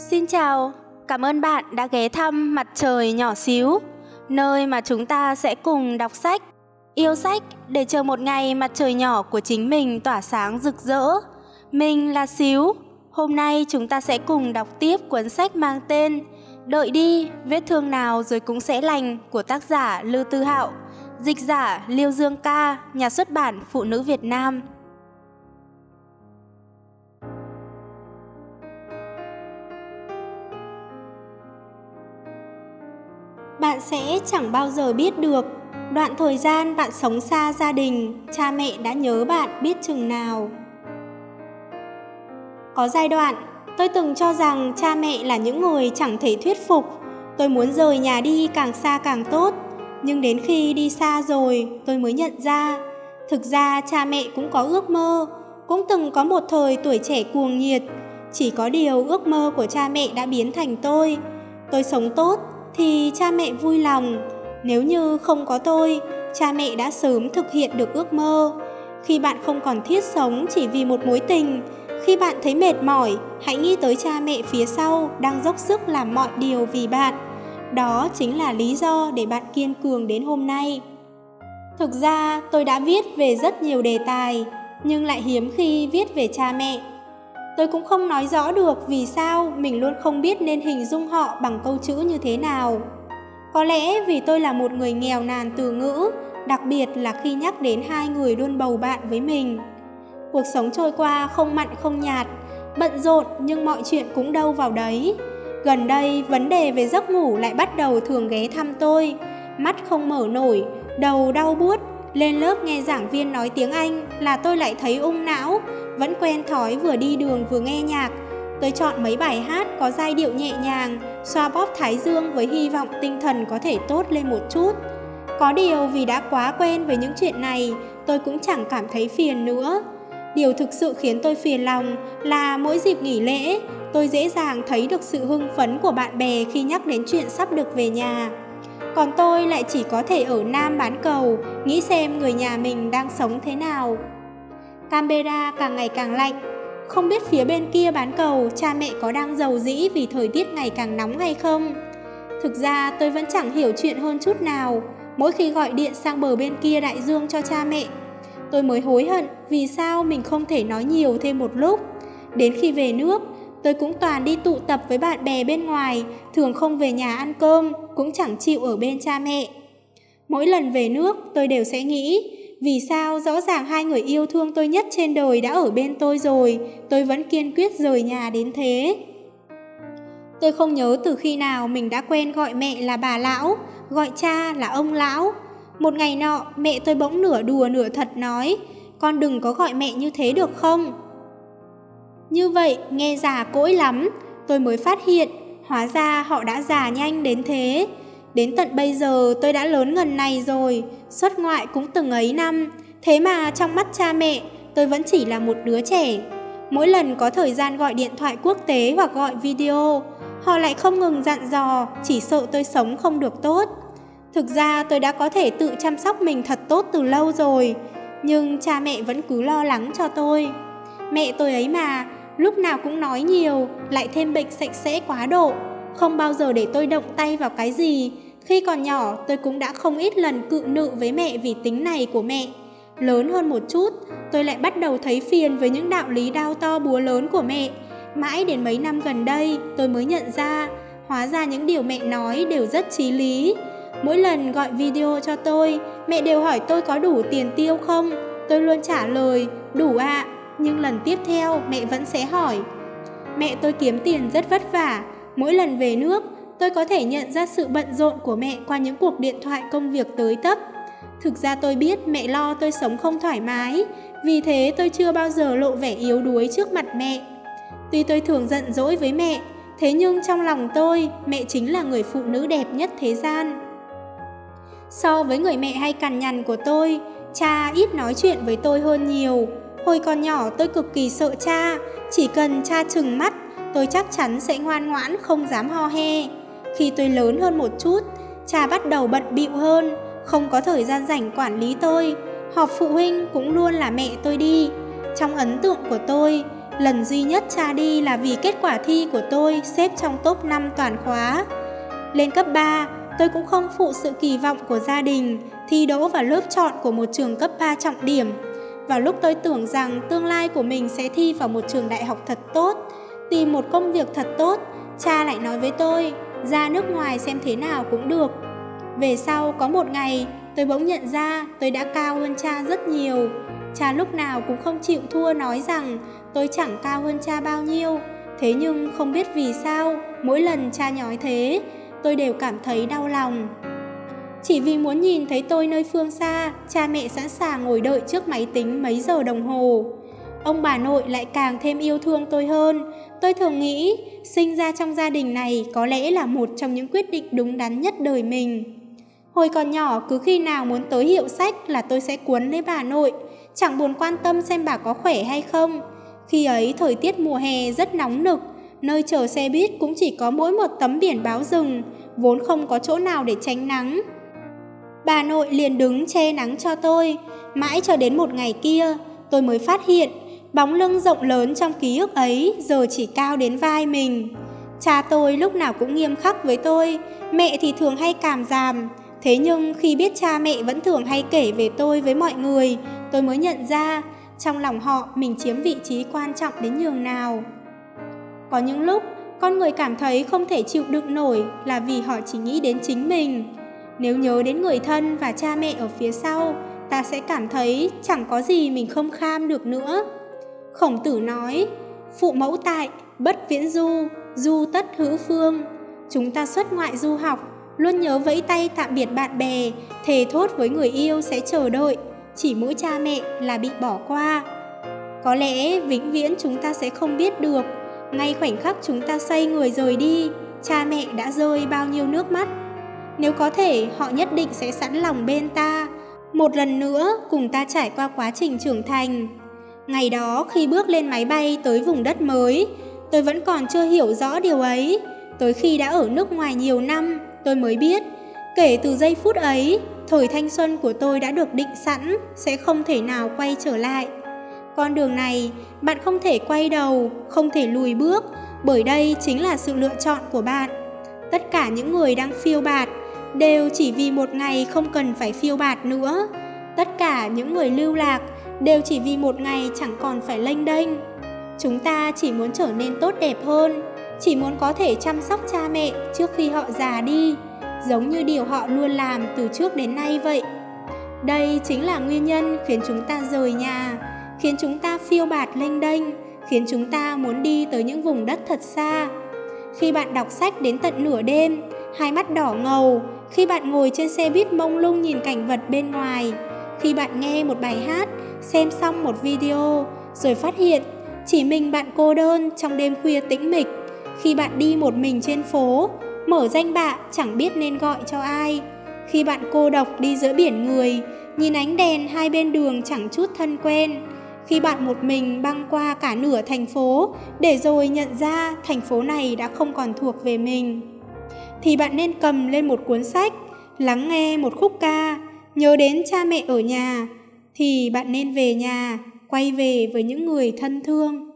Xin chào, cảm ơn bạn đã ghé thăm Mặt trời nhỏ xíu, nơi mà chúng ta sẽ cùng đọc sách, yêu sách để chờ một ngày mặt trời nhỏ của chính mình tỏa sáng rực rỡ. Mình là Xíu, hôm nay chúng ta sẽ cùng đọc tiếp cuốn sách mang tên Đợi đi, vết thương nào rồi cũng sẽ lành của tác giả Lưu Tư Hạo, dịch giả Liêu Dương Ca, nhà xuất bản Phụ nữ Việt Nam. Bạn sẽ chẳng bao giờ biết được đoạn thời gian bạn sống xa gia đình, cha mẹ đã nhớ bạn biết chừng nào. Có giai đoạn, tôi từng cho rằng cha mẹ là những người chẳng thể thuyết phục. Tôi muốn rời nhà đi càng xa càng tốt. Nhưng đến khi đi xa rồi, tôi mới nhận ra, thực ra cha mẹ cũng có ước mơ, cũng từng có một thời tuổi trẻ cuồng nhiệt. Chỉ có điều ước mơ của cha mẹ đã biến thành tôi. Tôi sống tốt, thì cha mẹ vui lòng. Nếu như không có tôi, cha mẹ đã sớm thực hiện được ước mơ. Khi bạn không còn thiết sống chỉ vì một mối tình, khi bạn thấy mệt mỏi, hãy nghĩ tới cha mẹ phía sau đang dốc sức làm mọi điều vì bạn. Đó chính là lý do để bạn kiên cường đến hôm nay. Thực ra, tôi đã viết về rất nhiều đề tài, nhưng lại hiếm khi viết về cha mẹ. Tôi cũng không nói rõ được vì sao mình luôn không biết nên hình dung họ bằng câu chữ như thế nào. Có lẽ vì tôi là một người nghèo nàn từ ngữ, đặc biệt là khi nhắc đến hai người luôn bầu bạn với mình. Cuộc sống trôi qua không mặn không nhạt, bận rộn nhưng mọi chuyện cũng đâu vào đấy. Gần đây, vấn đề về giấc ngủ lại bắt đầu thường ghé thăm tôi. Mắt không mở nổi, đầu đau buốt, lên lớp nghe giảng viên nói tiếng Anh là tôi lại thấy ung não, vẫn quen thói vừa đi đường vừa nghe nhạc. Tôi chọn mấy bài hát có giai điệu nhẹ nhàng, xoa bóp thái dương với hy vọng tinh thần có thể tốt lên một chút. Có điều vì đã quá quen với những chuyện này, tôi cũng chẳng cảm thấy phiền nữa. Điều thực sự khiến tôi phiền lòng là mỗi dịp nghỉ lễ, tôi dễ dàng thấy được sự hưng phấn của bạn bè khi nhắc đến chuyện sắp được về nhà. Còn tôi lại chỉ có thể ở Nam bán cầu, nghĩ xem người nhà mình đang sống thế nào. Canberra càng ngày càng lạnh. Không biết phía bên kia bán cầu cha mẹ có đang giàu dĩ vì thời tiết ngày càng nóng hay không? Thực ra tôi vẫn chẳng hiểu chuyện hơn chút nào. Mỗi khi gọi điện sang bờ bên kia đại dương cho cha mẹ, tôi mới hối hận vì sao mình không thể nói nhiều thêm một lúc. Đến khi về nước, tôi cũng toàn đi tụ tập với bạn bè bên ngoài, thường không về nhà ăn cơm, cũng chẳng chịu ở bên cha mẹ. Mỗi lần về nước, tôi đều sẽ nghĩ, vì sao rõ ràng hai người yêu thương tôi nhất trên đời đã ở bên tôi rồi, tôi vẫn kiên quyết rời nhà đến thế. Tôi không nhớ từ khi nào mình đã quen gọi mẹ là bà lão, gọi cha là ông lão. Một ngày nọ, mẹ tôi bỗng nửa đùa nửa thật nói, con đừng có gọi mẹ như thế được không? Như vậy, nghe già cỗi lắm, tôi mới phát hiện, hóa ra họ đã già nhanh đến thế. Đến tận bây giờ tôi đã lớn ngần này rồi, xuất ngoại cũng từng ấy năm, thế mà trong mắt cha mẹ tôi vẫn chỉ là một đứa trẻ. Mỗi lần có thời gian gọi điện thoại quốc tế hoặc gọi video, họ lại không ngừng dặn dò, chỉ sợ tôi sống không được tốt. Thực ra tôi đã có thể tự chăm sóc mình thật tốt từ lâu rồi, nhưng cha mẹ vẫn cứ lo lắng cho tôi. Mẹ tôi ấy mà, lúc nào cũng nói nhiều, lại thêm bệnh sạch sẽ quá độ, không bao giờ để tôi động tay vào cái gì, khi còn nhỏ, tôi cũng đã không ít lần cự nự với mẹ vì tính này của mẹ. Lớn hơn một chút, tôi lại bắt đầu thấy phiền với những đạo lý đau to búa lớn của mẹ. Mãi đến mấy năm gần đây, tôi mới nhận ra, hóa ra những điều mẹ nói đều rất trí lý. Mỗi lần gọi video cho tôi, mẹ đều hỏi tôi có đủ tiền tiêu không. Tôi luôn trả lời, đủ ạ. À. Nhưng lần tiếp theo, mẹ vẫn sẽ hỏi. Mẹ tôi kiếm tiền rất vất vả. Mỗi lần về nước, tôi có thể nhận ra sự bận rộn của mẹ qua những cuộc điện thoại công việc tới tấp. Thực ra tôi biết mẹ lo tôi sống không thoải mái, vì thế tôi chưa bao giờ lộ vẻ yếu đuối trước mặt mẹ. Tuy tôi thường giận dỗi với mẹ, thế nhưng trong lòng tôi, mẹ chính là người phụ nữ đẹp nhất thế gian. So với người mẹ hay cằn nhằn của tôi, cha ít nói chuyện với tôi hơn nhiều. Hồi còn nhỏ tôi cực kỳ sợ cha, chỉ cần cha chừng mắt, tôi chắc chắn sẽ ngoan ngoãn không dám ho he. Khi tôi lớn hơn một chút, cha bắt đầu bận bịu hơn, không có thời gian rảnh quản lý tôi. Họp phụ huynh cũng luôn là mẹ tôi đi. Trong ấn tượng của tôi, Lần duy nhất cha đi là vì kết quả thi của tôi xếp trong top 5 toàn khóa. Lên cấp 3, tôi cũng không phụ sự kỳ vọng của gia đình, thi đỗ vào lớp chọn của một trường cấp 3 trọng điểm. Vào lúc tôi tưởng rằng tương lai của mình sẽ thi vào một trường đại học thật tốt, tìm một công việc thật tốt, cha lại nói với tôi, ra nước ngoài xem thế nào cũng được. Về sau có một ngày, tôi bỗng nhận ra tôi đã cao hơn cha rất nhiều. Cha lúc nào cũng không chịu thua nói rằng tôi chẳng cao hơn cha bao nhiêu. Thế nhưng không biết vì sao, mỗi lần cha nói thế, tôi đều cảm thấy đau lòng. Chỉ vì muốn nhìn thấy tôi nơi phương xa, cha mẹ sẵn sàng ngồi đợi trước máy tính mấy giờ đồng hồ. Ông bà nội lại càng thêm yêu thương tôi hơn. Tôi thường nghĩ, sinh ra trong gia đình này có lẽ là một trong những quyết định đúng đắn nhất đời mình. Hồi còn nhỏ, cứ khi nào muốn tới hiệu sách là tôi sẽ cuốn lấy bà nội, chẳng buồn quan tâm xem bà có khỏe hay không. Khi ấy thời tiết mùa hè rất nóng nực, nơi chờ xe buýt cũng chỉ có mỗi một tấm biển báo rừng, vốn không có chỗ nào để tránh nắng. Bà nội liền đứng che nắng cho tôi, mãi cho đến một ngày kia, tôi mới phát hiện bóng lưng rộng lớn trong ký ức ấy giờ chỉ cao đến vai mình. Cha tôi lúc nào cũng nghiêm khắc với tôi, mẹ thì thường hay cảm giảm. Thế nhưng khi biết cha mẹ vẫn thường hay kể về tôi với mọi người, tôi mới nhận ra trong lòng họ mình chiếm vị trí quan trọng đến nhường nào. Có những lúc con người cảm thấy không thể chịu đựng nổi là vì họ chỉ nghĩ đến chính mình. Nếu nhớ đến người thân và cha mẹ ở phía sau, ta sẽ cảm thấy chẳng có gì mình không kham được nữa. Khổng tử nói, phụ mẫu tại, bất viễn du, du tất hữu phương. Chúng ta xuất ngoại du học, luôn nhớ vẫy tay tạm biệt bạn bè, thề thốt với người yêu sẽ chờ đợi, chỉ mỗi cha mẹ là bị bỏ qua. Có lẽ vĩnh viễn chúng ta sẽ không biết được, ngay khoảnh khắc chúng ta xoay người rời đi, cha mẹ đã rơi bao nhiêu nước mắt. Nếu có thể, họ nhất định sẽ sẵn lòng bên ta, một lần nữa cùng ta trải qua quá trình trưởng thành. Ngày đó khi bước lên máy bay tới vùng đất mới, tôi vẫn còn chưa hiểu rõ điều ấy. Tới khi đã ở nước ngoài nhiều năm, tôi mới biết, kể từ giây phút ấy, thời thanh xuân của tôi đã được định sẵn, sẽ không thể nào quay trở lại. Con đường này, bạn không thể quay đầu, không thể lùi bước, bởi đây chính là sự lựa chọn của bạn. Tất cả những người đang phiêu bạt đều chỉ vì một ngày không cần phải phiêu bạt nữa. Tất cả những người lưu lạc đều chỉ vì một ngày chẳng còn phải lênh đênh. Chúng ta chỉ muốn trở nên tốt đẹp hơn, chỉ muốn có thể chăm sóc cha mẹ trước khi họ già đi, giống như điều họ luôn làm từ trước đến nay vậy. Đây chính là nguyên nhân khiến chúng ta rời nhà, khiến chúng ta phiêu bạt lênh đênh, khiến chúng ta muốn đi tới những vùng đất thật xa. Khi bạn đọc sách đến tận nửa đêm, hai mắt đỏ ngầu, khi bạn ngồi trên xe buýt mông lung nhìn cảnh vật bên ngoài, khi bạn nghe một bài hát, xem xong một video, rồi phát hiện chỉ mình bạn cô đơn trong đêm khuya tĩnh mịch, khi bạn đi một mình trên phố, mở danh bạ chẳng biết nên gọi cho ai, khi bạn cô độc đi giữa biển người, nhìn ánh đèn hai bên đường chẳng chút thân quen, khi bạn một mình băng qua cả nửa thành phố để rồi nhận ra thành phố này đã không còn thuộc về mình thì bạn nên cầm lên một cuốn sách lắng nghe một khúc ca nhớ đến cha mẹ ở nhà thì bạn nên về nhà quay về với những người thân thương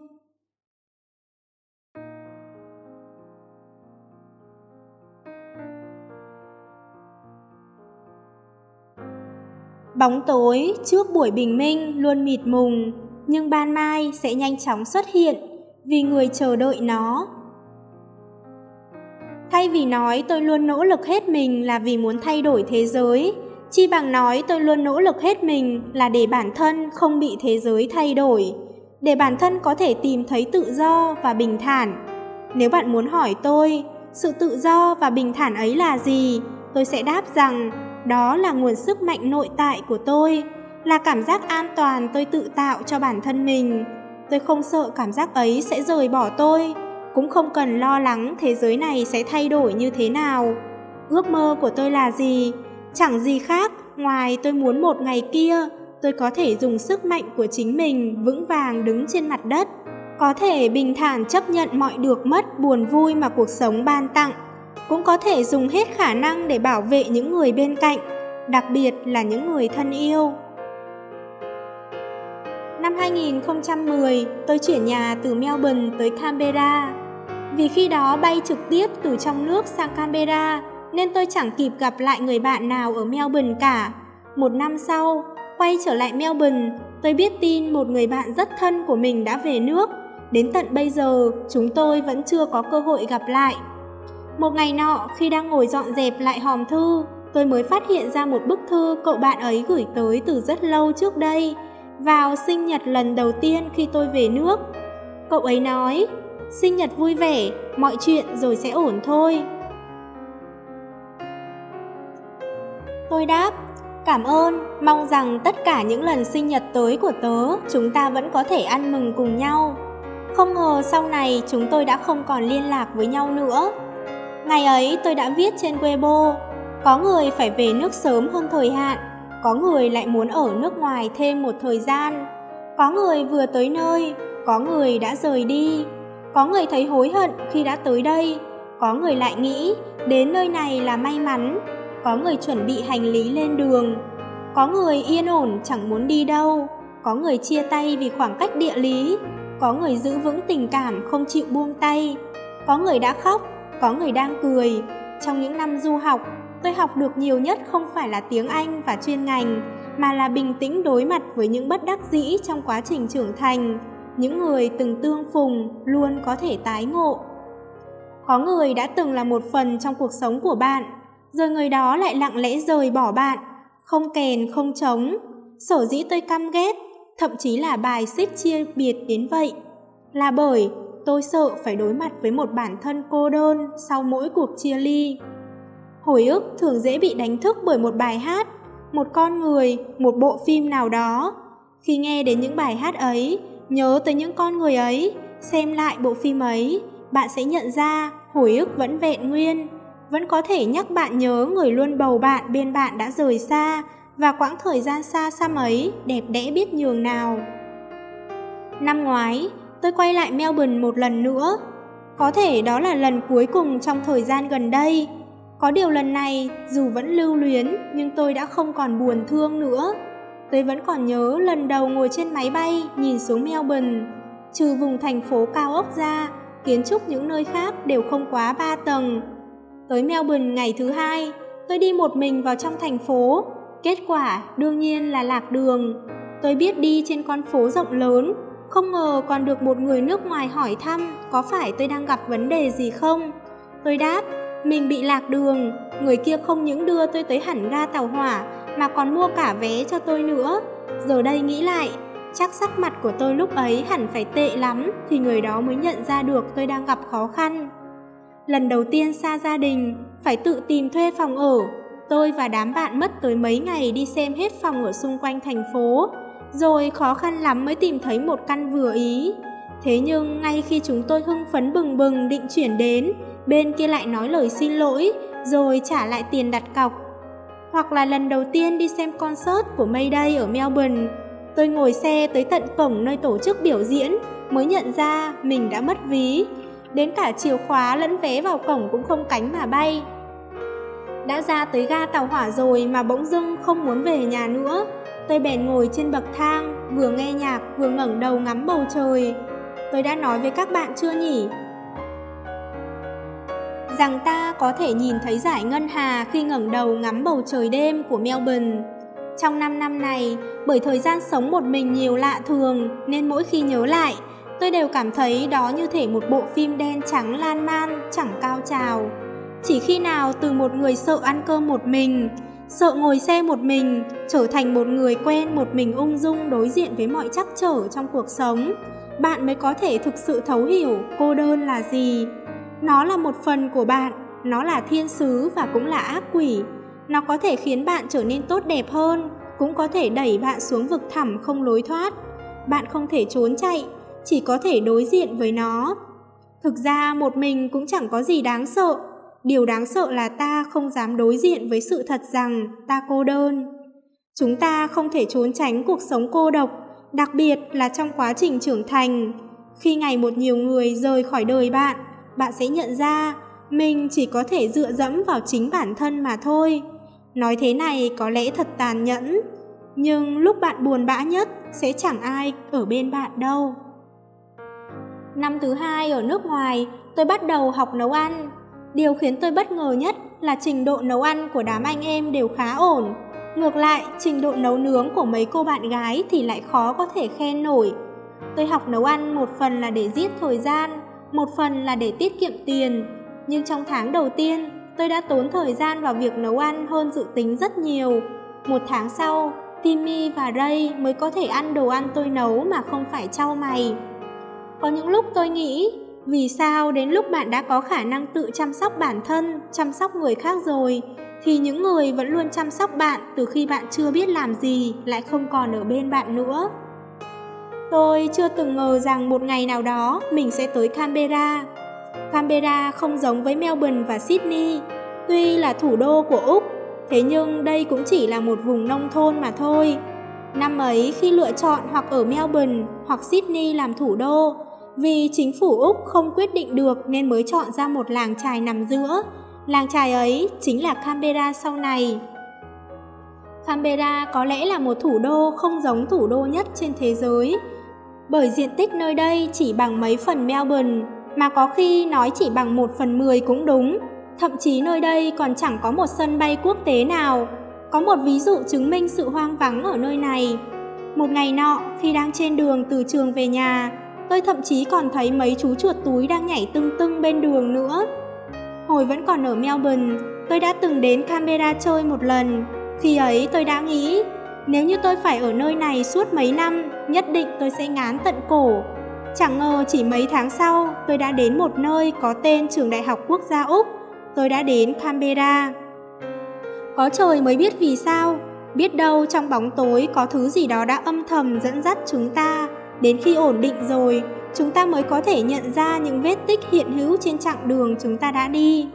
Bóng tối trước buổi bình minh luôn mịt mùng, nhưng ban mai sẽ nhanh chóng xuất hiện vì người chờ đợi nó. Thay vì nói tôi luôn nỗ lực hết mình là vì muốn thay đổi thế giới, chi bằng nói tôi luôn nỗ lực hết mình là để bản thân không bị thế giới thay đổi, để bản thân có thể tìm thấy tự do và bình thản. Nếu bạn muốn hỏi tôi, sự tự do và bình thản ấy là gì? Tôi sẽ đáp rằng đó là nguồn sức mạnh nội tại của tôi, là cảm giác an toàn tôi tự tạo cho bản thân mình. Tôi không sợ cảm giác ấy sẽ rời bỏ tôi, cũng không cần lo lắng thế giới này sẽ thay đổi như thế nào. Ước mơ của tôi là gì? Chẳng gì khác ngoài tôi muốn một ngày kia tôi có thể dùng sức mạnh của chính mình vững vàng đứng trên mặt đất, có thể bình thản chấp nhận mọi được mất buồn vui mà cuộc sống ban tặng cũng có thể dùng hết khả năng để bảo vệ những người bên cạnh, đặc biệt là những người thân yêu. Năm 2010, tôi chuyển nhà từ Melbourne tới Canberra. Vì khi đó bay trực tiếp từ trong nước sang Canberra, nên tôi chẳng kịp gặp lại người bạn nào ở Melbourne cả. Một năm sau, quay trở lại Melbourne, tôi biết tin một người bạn rất thân của mình đã về nước. Đến tận bây giờ, chúng tôi vẫn chưa có cơ hội gặp lại. Một ngày nọ, khi đang ngồi dọn dẹp lại hòm thư, tôi mới phát hiện ra một bức thư cậu bạn ấy gửi tới từ rất lâu trước đây, vào sinh nhật lần đầu tiên khi tôi về nước. Cậu ấy nói, sinh nhật vui vẻ, mọi chuyện rồi sẽ ổn thôi. Tôi đáp, cảm ơn, mong rằng tất cả những lần sinh nhật tới của tớ, chúng ta vẫn có thể ăn mừng cùng nhau. Không ngờ sau này chúng tôi đã không còn liên lạc với nhau nữa. Ngày ấy tôi đã viết trên Weibo, có người phải về nước sớm hơn thời hạn, có người lại muốn ở nước ngoài thêm một thời gian, có người vừa tới nơi, có người đã rời đi, có người thấy hối hận khi đã tới đây, có người lại nghĩ đến nơi này là may mắn, có người chuẩn bị hành lý lên đường, có người yên ổn chẳng muốn đi đâu, có người chia tay vì khoảng cách địa lý, có người giữ vững tình cảm không chịu buông tay, có người đã khóc, có người đang cười. Trong những năm du học, tôi học được nhiều nhất không phải là tiếng Anh và chuyên ngành, mà là bình tĩnh đối mặt với những bất đắc dĩ trong quá trình trưởng thành. Những người từng tương phùng luôn có thể tái ngộ. Có người đã từng là một phần trong cuộc sống của bạn, rồi người đó lại lặng lẽ rời bỏ bạn, không kèn không trống. Sở dĩ tôi căm ghét, thậm chí là bài xích chia biệt đến vậy, là bởi tôi sợ phải đối mặt với một bản thân cô đơn sau mỗi cuộc chia ly. Hồi ức thường dễ bị đánh thức bởi một bài hát, một con người, một bộ phim nào đó. Khi nghe đến những bài hát ấy, nhớ tới những con người ấy, xem lại bộ phim ấy, bạn sẽ nhận ra hồi ức vẫn vẹn nguyên, vẫn có thể nhắc bạn nhớ người luôn bầu bạn bên bạn đã rời xa và quãng thời gian xa xăm ấy đẹp đẽ biết nhường nào. Năm ngoái, tôi quay lại Melbourne một lần nữa. Có thể đó là lần cuối cùng trong thời gian gần đây. Có điều lần này, dù vẫn lưu luyến, nhưng tôi đã không còn buồn thương nữa. Tôi vẫn còn nhớ lần đầu ngồi trên máy bay nhìn xuống Melbourne. Trừ vùng thành phố cao ốc ra, kiến trúc những nơi khác đều không quá ba tầng. Tới Melbourne ngày thứ hai, tôi đi một mình vào trong thành phố. Kết quả đương nhiên là lạc đường. Tôi biết đi trên con phố rộng lớn, không ngờ còn được một người nước ngoài hỏi thăm có phải tôi đang gặp vấn đề gì không. Tôi đáp, mình bị lạc đường, người kia không những đưa tôi tới hẳn ga tàu hỏa mà còn mua cả vé cho tôi nữa. Giờ đây nghĩ lại, chắc sắc mặt của tôi lúc ấy hẳn phải tệ lắm thì người đó mới nhận ra được tôi đang gặp khó khăn. Lần đầu tiên xa gia đình, phải tự tìm thuê phòng ở. Tôi và đám bạn mất tới mấy ngày đi xem hết phòng ở xung quanh thành phố rồi khó khăn lắm mới tìm thấy một căn vừa ý. Thế nhưng ngay khi chúng tôi hưng phấn bừng bừng định chuyển đến, bên kia lại nói lời xin lỗi, rồi trả lại tiền đặt cọc. Hoặc là lần đầu tiên đi xem concert của Mayday ở Melbourne, tôi ngồi xe tới tận cổng nơi tổ chức biểu diễn, mới nhận ra mình đã mất ví. Đến cả chìa khóa lẫn vé vào cổng cũng không cánh mà bay. Đã ra tới ga tàu hỏa rồi mà bỗng dưng không muốn về nhà nữa, Tôi bèn ngồi trên bậc thang, vừa nghe nhạc vừa ngẩng đầu ngắm bầu trời. Tôi đã nói với các bạn chưa nhỉ? Rằng ta có thể nhìn thấy giải ngân hà khi ngẩng đầu ngắm bầu trời đêm của Melbourne. Trong 5 năm này, bởi thời gian sống một mình nhiều lạ thường nên mỗi khi nhớ lại, tôi đều cảm thấy đó như thể một bộ phim đen trắng lan man, chẳng cao trào. Chỉ khi nào từ một người sợ ăn cơm một mình, sợ ngồi xe một mình, trở thành một người quen một mình ung dung đối diện với mọi trắc trở trong cuộc sống, bạn mới có thể thực sự thấu hiểu cô đơn là gì. Nó là một phần của bạn, nó là thiên sứ và cũng là ác quỷ. Nó có thể khiến bạn trở nên tốt đẹp hơn, cũng có thể đẩy bạn xuống vực thẳm không lối thoát. Bạn không thể trốn chạy, chỉ có thể đối diện với nó. Thực ra một mình cũng chẳng có gì đáng sợ, điều đáng sợ là ta không dám đối diện với sự thật rằng ta cô đơn. Chúng ta không thể trốn tránh cuộc sống cô độc, đặc biệt là trong quá trình trưởng thành. Khi ngày một nhiều người rời khỏi đời bạn, bạn sẽ nhận ra mình chỉ có thể dựa dẫm vào chính bản thân mà thôi. Nói thế này có lẽ thật tàn nhẫn, nhưng lúc bạn buồn bã nhất sẽ chẳng ai ở bên bạn đâu. Năm thứ hai ở nước ngoài, tôi bắt đầu học nấu ăn. Điều khiến tôi bất ngờ nhất là trình độ nấu ăn của đám anh em đều khá ổn. Ngược lại, trình độ nấu nướng của mấy cô bạn gái thì lại khó có thể khen nổi. Tôi học nấu ăn một phần là để giết thời gian, một phần là để tiết kiệm tiền. Nhưng trong tháng đầu tiên, tôi đã tốn thời gian vào việc nấu ăn hơn dự tính rất nhiều. Một tháng sau, Timmy và Ray mới có thể ăn đồ ăn tôi nấu mà không phải trao mày. Có những lúc tôi nghĩ, vì sao đến lúc bạn đã có khả năng tự chăm sóc bản thân, chăm sóc người khác rồi, thì những người vẫn luôn chăm sóc bạn từ khi bạn chưa biết làm gì lại không còn ở bên bạn nữa. Tôi chưa từng ngờ rằng một ngày nào đó mình sẽ tới Canberra. Canberra không giống với Melbourne và Sydney, tuy là thủ đô của Úc, thế nhưng đây cũng chỉ là một vùng nông thôn mà thôi. Năm ấy khi lựa chọn hoặc ở Melbourne hoặc Sydney làm thủ đô, vì chính phủ Úc không quyết định được nên mới chọn ra một làng trài nằm giữa. Làng trài ấy chính là Canberra sau này. Canberra có lẽ là một thủ đô không giống thủ đô nhất trên thế giới, bởi diện tích nơi đây chỉ bằng mấy phần Melbourne, mà có khi nói chỉ bằng một phần mười cũng đúng. Thậm chí nơi đây còn chẳng có một sân bay quốc tế nào. Có một ví dụ chứng minh sự hoang vắng ở nơi này. Một ngày nọ, khi đang trên đường từ trường về nhà, tôi thậm chí còn thấy mấy chú chuột túi đang nhảy tưng tưng bên đường nữa. Hồi vẫn còn ở Melbourne, tôi đã từng đến Canberra chơi một lần. Khi ấy tôi đã nghĩ, nếu như tôi phải ở nơi này suốt mấy năm, nhất định tôi sẽ ngán tận cổ. Chẳng ngờ chỉ mấy tháng sau, tôi đã đến một nơi có tên Trường Đại học Quốc gia Úc. Tôi đã đến Canberra. Có trời mới biết vì sao, biết đâu trong bóng tối có thứ gì đó đã âm thầm dẫn dắt chúng ta. Đến khi ổn định rồi, chúng ta mới có thể nhận ra những vết tích hiện hữu trên chặng đường chúng ta đã đi.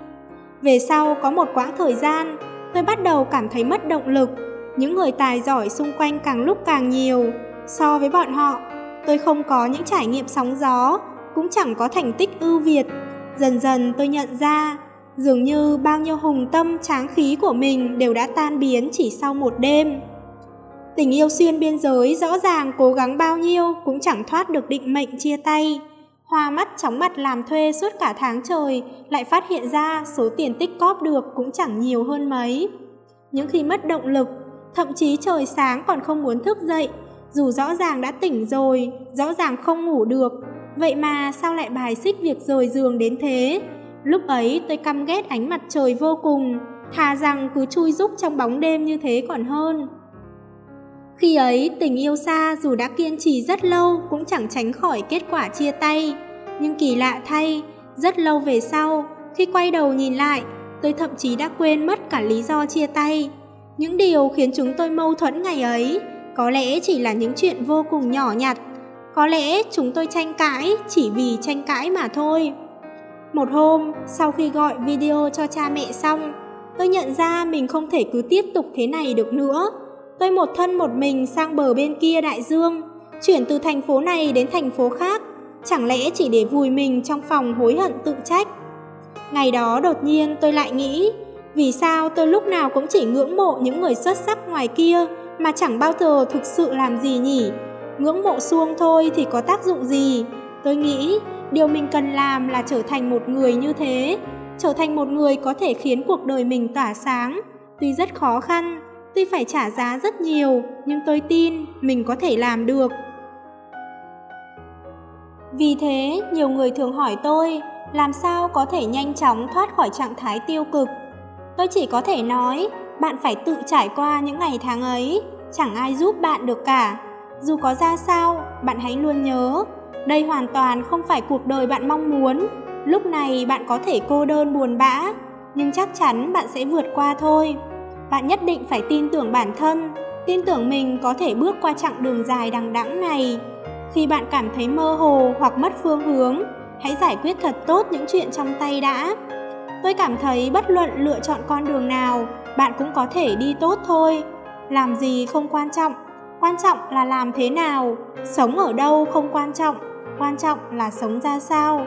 Về sau có một quãng thời gian, tôi bắt đầu cảm thấy mất động lực những người tài giỏi xung quanh càng lúc càng nhiều. So với bọn họ, tôi không có những trải nghiệm sóng gió, cũng chẳng có thành tích ưu việt. Dần dần tôi nhận ra, dường như bao nhiêu hùng tâm tráng khí của mình đều đã tan biến chỉ sau một đêm. Tình yêu xuyên biên giới rõ ràng cố gắng bao nhiêu cũng chẳng thoát được định mệnh chia tay. Hoa mắt chóng mặt làm thuê suốt cả tháng trời, lại phát hiện ra số tiền tích cóp được cũng chẳng nhiều hơn mấy. Những khi mất động lực, thậm chí trời sáng còn không muốn thức dậy, dù rõ ràng đã tỉnh rồi, rõ ràng không ngủ được, vậy mà sao lại bài xích việc rời giường đến thế? Lúc ấy tôi căm ghét ánh mặt trời vô cùng, thà rằng cứ chui rúc trong bóng đêm như thế còn hơn. Khi ấy tình yêu xa dù đã kiên trì rất lâu cũng chẳng tránh khỏi kết quả chia tay. Nhưng kỳ lạ thay, rất lâu về sau, khi quay đầu nhìn lại, tôi thậm chí đã quên mất cả lý do chia tay. Những điều khiến chúng tôi mâu thuẫn ngày ấy có lẽ chỉ là những chuyện vô cùng nhỏ nhặt. Có lẽ chúng tôi tranh cãi chỉ vì tranh cãi mà thôi. Một hôm, sau khi gọi video cho cha mẹ xong, tôi nhận ra mình không thể cứ tiếp tục thế này được nữa. Tôi một thân một mình sang bờ bên kia đại dương, chuyển từ thành phố này đến thành phố khác, chẳng lẽ chỉ để vùi mình trong phòng hối hận tự trách. Ngày đó đột nhiên tôi lại nghĩ, vì sao tôi lúc nào cũng chỉ ngưỡng mộ những người xuất sắc ngoài kia mà chẳng bao giờ thực sự làm gì nhỉ? Ngưỡng mộ xuông thôi thì có tác dụng gì? Tôi nghĩ điều mình cần làm là trở thành một người như thế, trở thành một người có thể khiến cuộc đời mình tỏa sáng. Tuy rất khó khăn, tuy phải trả giá rất nhiều, nhưng tôi tin mình có thể làm được. Vì thế, nhiều người thường hỏi tôi làm sao có thể nhanh chóng thoát khỏi trạng thái tiêu cực Tôi chỉ có thể nói, bạn phải tự trải qua những ngày tháng ấy, chẳng ai giúp bạn được cả. Dù có ra sao, bạn hãy luôn nhớ, đây hoàn toàn không phải cuộc đời bạn mong muốn. Lúc này bạn có thể cô đơn buồn bã, nhưng chắc chắn bạn sẽ vượt qua thôi. Bạn nhất định phải tin tưởng bản thân, tin tưởng mình có thể bước qua chặng đường dài đằng đẵng này. Khi bạn cảm thấy mơ hồ hoặc mất phương hướng, hãy giải quyết thật tốt những chuyện trong tay đã. Tôi cảm thấy bất luận lựa chọn con đường nào, bạn cũng có thể đi tốt thôi. Làm gì không quan trọng, quan trọng là làm thế nào, sống ở đâu không quan trọng, quan trọng là sống ra sao.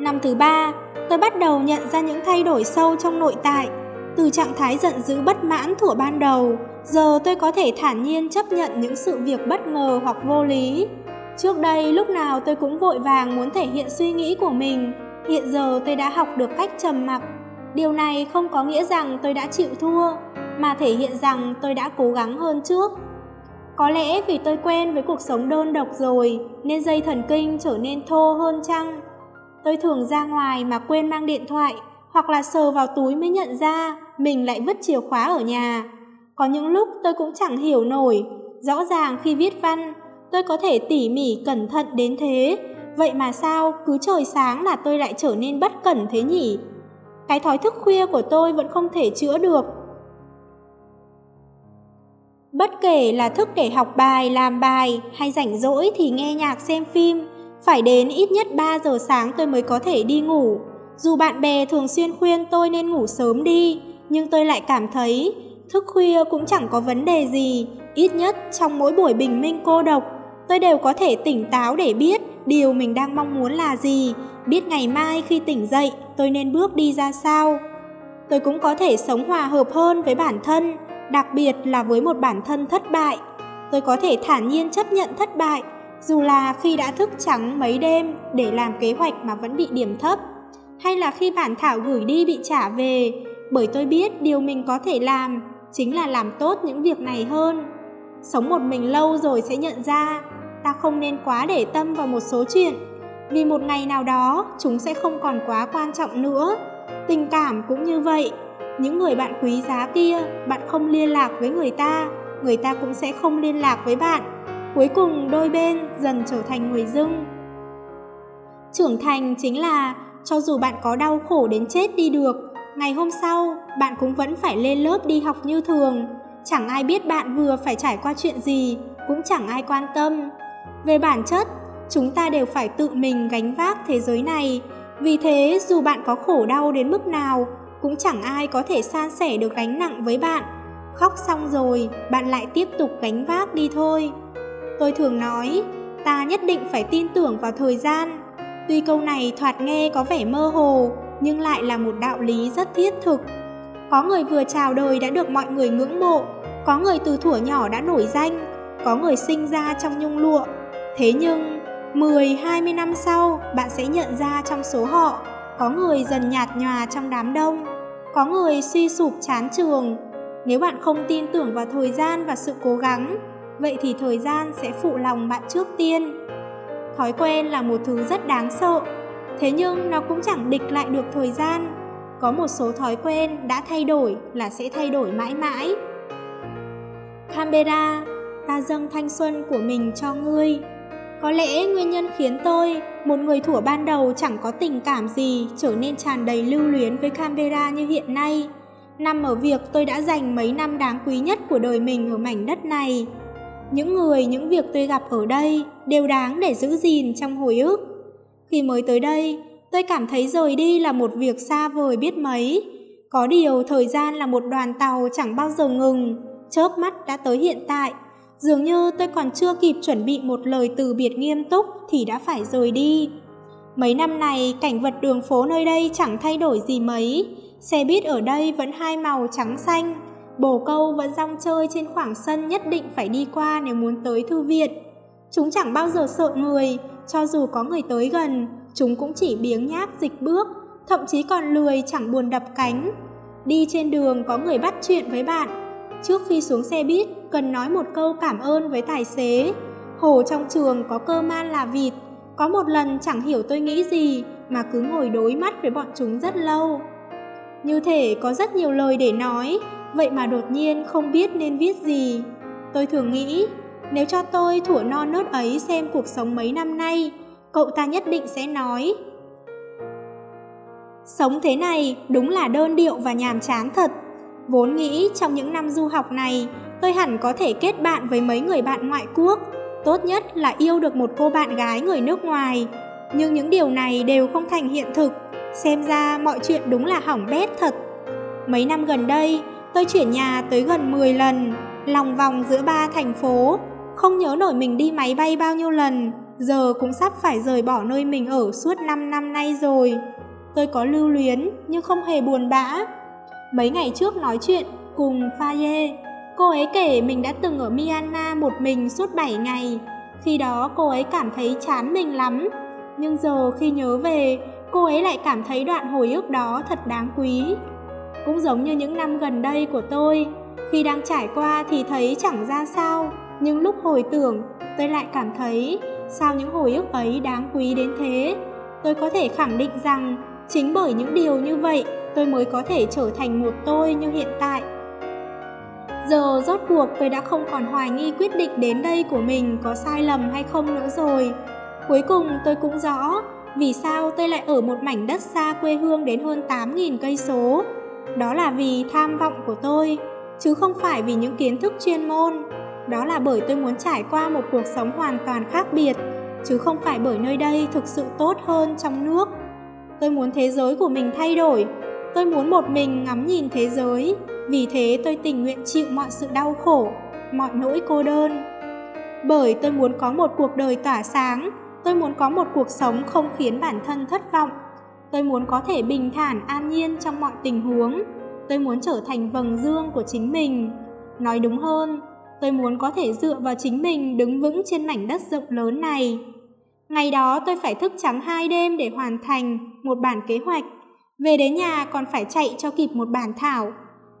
Năm thứ ba, tôi bắt đầu nhận ra những thay đổi sâu trong nội tại. Từ trạng thái giận dữ bất mãn thuở ban đầu, giờ tôi có thể thản nhiên chấp nhận những sự việc bất ngờ hoặc vô lý. Trước đây lúc nào tôi cũng vội vàng muốn thể hiện suy nghĩ của mình, hiện giờ tôi đã học được cách trầm mặc. Điều này không có nghĩa rằng tôi đã chịu thua, mà thể hiện rằng tôi đã cố gắng hơn trước. Có lẽ vì tôi quen với cuộc sống đơn độc rồi, nên dây thần kinh trở nên thô hơn chăng? Tôi thường ra ngoài mà quên mang điện thoại, hoặc là sờ vào túi mới nhận ra mình lại vứt chìa khóa ở nhà. Có những lúc tôi cũng chẳng hiểu nổi, rõ ràng khi viết văn, tôi có thể tỉ mỉ cẩn thận đến thế, vậy mà sao cứ trời sáng là tôi lại trở nên bất cẩn thế nhỉ? Cái thói thức khuya của tôi vẫn không thể chữa được. Bất kể là thức để học bài, làm bài hay rảnh rỗi thì nghe nhạc xem phim, phải đến ít nhất 3 giờ sáng tôi mới có thể đi ngủ. Dù bạn bè thường xuyên khuyên tôi nên ngủ sớm đi, nhưng tôi lại cảm thấy thức khuya cũng chẳng có vấn đề gì, ít nhất trong mỗi buổi bình minh cô độc, tôi đều có thể tỉnh táo để biết điều mình đang mong muốn là gì, biết ngày mai khi tỉnh dậy tôi nên bước đi ra sao. Tôi cũng có thể sống hòa hợp hơn với bản thân, đặc biệt là với một bản thân thất bại. Tôi có thể thản nhiên chấp nhận thất bại, dù là khi đã thức trắng mấy đêm để làm kế hoạch mà vẫn bị điểm thấp, hay là khi bản thảo gửi đi bị trả về, bởi tôi biết điều mình có thể làm chính là làm tốt những việc này hơn. Sống một mình lâu rồi sẽ nhận ra, ta không nên quá để tâm vào một số chuyện, vì một ngày nào đó chúng sẽ không còn quá quan trọng nữa. Tình cảm cũng như vậy, những người bạn quý giá kia, bạn không liên lạc với người ta, người ta cũng sẽ không liên lạc với bạn. Cuối cùng đôi bên dần trở thành người dưng. Trưởng thành chính là cho dù bạn có đau khổ đến chết đi được, ngày hôm sau bạn cũng vẫn phải lên lớp đi học như thường. Chẳng ai biết bạn vừa phải trải qua chuyện gì, cũng chẳng ai quan tâm. Về bản chất, chúng ta đều phải tự mình gánh vác thế giới này. Vì thế, dù bạn có khổ đau đến mức nào, cũng chẳng ai có thể san sẻ được gánh nặng với bạn. Khóc xong rồi, bạn lại tiếp tục gánh vác đi thôi. Tôi thường nói, ta nhất định phải tin tưởng vào thời gian. Tuy câu này thoạt nghe có vẻ mơ hồ, nhưng lại là một đạo lý rất thiết thực. Có người vừa chào đời đã được mọi người ngưỡng mộ, có người từ thuở nhỏ đã nổi danh, có người sinh ra trong nhung lụa. Thế nhưng, 10-20 năm sau, bạn sẽ nhận ra trong số họ, có người dần nhạt nhòa trong đám đông, có người suy sụp chán trường. Nếu bạn không tin tưởng vào thời gian và sự cố gắng, vậy thì thời gian sẽ phụ lòng bạn trước tiên. Thói quen là một thứ rất đáng sợ, thế nhưng nó cũng chẳng địch lại được thời gian. Có một số thói quen đã thay đổi là sẽ thay đổi mãi mãi. Canberra, ta dâng thanh xuân của mình cho ngươi. Có lẽ nguyên nhân khiến tôi, một người thủa ban đầu chẳng có tình cảm gì, trở nên tràn đầy lưu luyến với Canberra như hiện nay. Nằm ở việc tôi đã dành mấy năm đáng quý nhất của đời mình ở mảnh đất này. Những người, những việc tôi gặp ở đây đều đáng để giữ gìn trong hồi ức. Khi mới tới đây, tôi cảm thấy rời đi là một việc xa vời biết mấy. Có điều thời gian là một đoàn tàu chẳng bao giờ ngừng, chớp mắt đã tới hiện tại. Dường như tôi còn chưa kịp chuẩn bị một lời từ biệt nghiêm túc thì đã phải rời đi. Mấy năm này, cảnh vật đường phố nơi đây chẳng thay đổi gì mấy. Xe buýt ở đây vẫn hai màu trắng xanh, Bồ câu vẫn rong chơi trên khoảng sân nhất định phải đi qua nếu muốn tới thư viện. Chúng chẳng bao giờ sợ người, cho dù có người tới gần, chúng cũng chỉ biếng nhác dịch bước, thậm chí còn lười chẳng buồn đập cánh. Đi trên đường có người bắt chuyện với bạn. Trước khi xuống xe buýt, cần nói một câu cảm ơn với tài xế. Hồ trong trường có cơ man là vịt. Có một lần chẳng hiểu tôi nghĩ gì mà cứ ngồi đối mắt với bọn chúng rất lâu. Như thể có rất nhiều lời để nói, vậy mà đột nhiên không biết nên viết gì. Tôi thường nghĩ, nếu cho tôi thủa non nớt ấy xem cuộc sống mấy năm nay, cậu ta nhất định sẽ nói. Sống thế này đúng là đơn điệu và nhàm chán thật. Vốn nghĩ trong những năm du học này, tôi hẳn có thể kết bạn với mấy người bạn ngoại quốc. Tốt nhất là yêu được một cô bạn gái người nước ngoài. Nhưng những điều này đều không thành hiện thực. Xem ra mọi chuyện đúng là hỏng bét thật. Mấy năm gần đây, Tôi chuyển nhà tới gần 10 lần, lòng vòng giữa ba thành phố, không nhớ nổi mình đi máy bay bao nhiêu lần, giờ cũng sắp phải rời bỏ nơi mình ở suốt 5 năm nay rồi. Tôi có lưu luyến nhưng không hề buồn bã. Mấy ngày trước nói chuyện cùng Faye, Cô ấy kể mình đã từng ở Myanmar một mình suốt 7 ngày. Khi đó cô ấy cảm thấy chán mình lắm. Nhưng giờ khi nhớ về, cô ấy lại cảm thấy đoạn hồi ức đó thật đáng quý. Cũng giống như những năm gần đây của tôi, khi đang trải qua thì thấy chẳng ra sao, nhưng lúc hồi tưởng, tôi lại cảm thấy sao những hồi ức ấy đáng quý đến thế. Tôi có thể khẳng định rằng chính bởi những điều như vậy, tôi mới có thể trở thành một tôi như hiện tại. Giờ rốt cuộc tôi đã không còn hoài nghi quyết định đến đây của mình có sai lầm hay không nữa rồi. Cuối cùng tôi cũng rõ vì sao tôi lại ở một mảnh đất xa quê hương đến hơn 8.000 cây số. Đó là vì tham vọng của tôi, chứ không phải vì những kiến thức chuyên môn. Đó là bởi tôi muốn trải qua một cuộc sống hoàn toàn khác biệt, chứ không phải bởi nơi đây thực sự tốt hơn trong nước. Tôi muốn thế giới của mình thay đổi, tôi muốn một mình ngắm nhìn thế giới, vì thế tôi tình nguyện chịu mọi sự đau khổ, mọi nỗi cô đơn. Bởi tôi muốn có một cuộc đời tỏa sáng, tôi muốn có một cuộc sống không khiến bản thân thất vọng. Tôi muốn có thể bình thản an nhiên trong mọi tình huống. Tôi muốn trở thành vầng dương của chính mình. Nói đúng hơn, tôi muốn có thể dựa vào chính mình đứng vững trên mảnh đất rộng lớn này. Ngày đó tôi phải thức trắng hai đêm để hoàn thành một bản kế hoạch. Về đến nhà còn phải chạy cho kịp một bản thảo.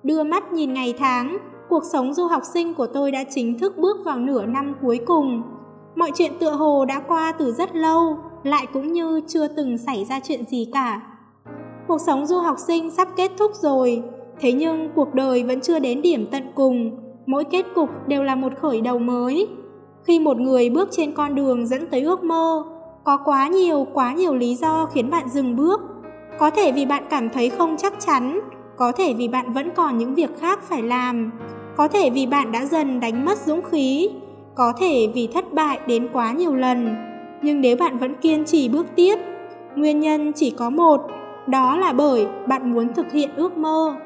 Đưa mắt nhìn ngày tháng, cuộc sống du học sinh của tôi đã chính thức bước vào nửa năm cuối cùng. Mọi chuyện tựa hồ đã qua từ rất lâu, lại cũng như chưa từng xảy ra chuyện gì cả. Cuộc sống du học sinh sắp kết thúc rồi, thế nhưng cuộc đời vẫn chưa đến điểm tận cùng, mỗi kết cục đều là một khởi đầu mới. Khi một người bước trên con đường dẫn tới ước mơ, có quá nhiều quá nhiều lý do khiến bạn dừng bước. Có thể vì bạn cảm thấy không chắc chắn, có thể vì bạn vẫn còn những việc khác phải làm, có thể vì bạn đã dần đánh mất dũng khí, có thể vì thất bại đến quá nhiều lần. Nhưng nếu bạn vẫn kiên trì bước tiếp, nguyên nhân chỉ có một, đó là bởi bạn muốn thực hiện ước mơ.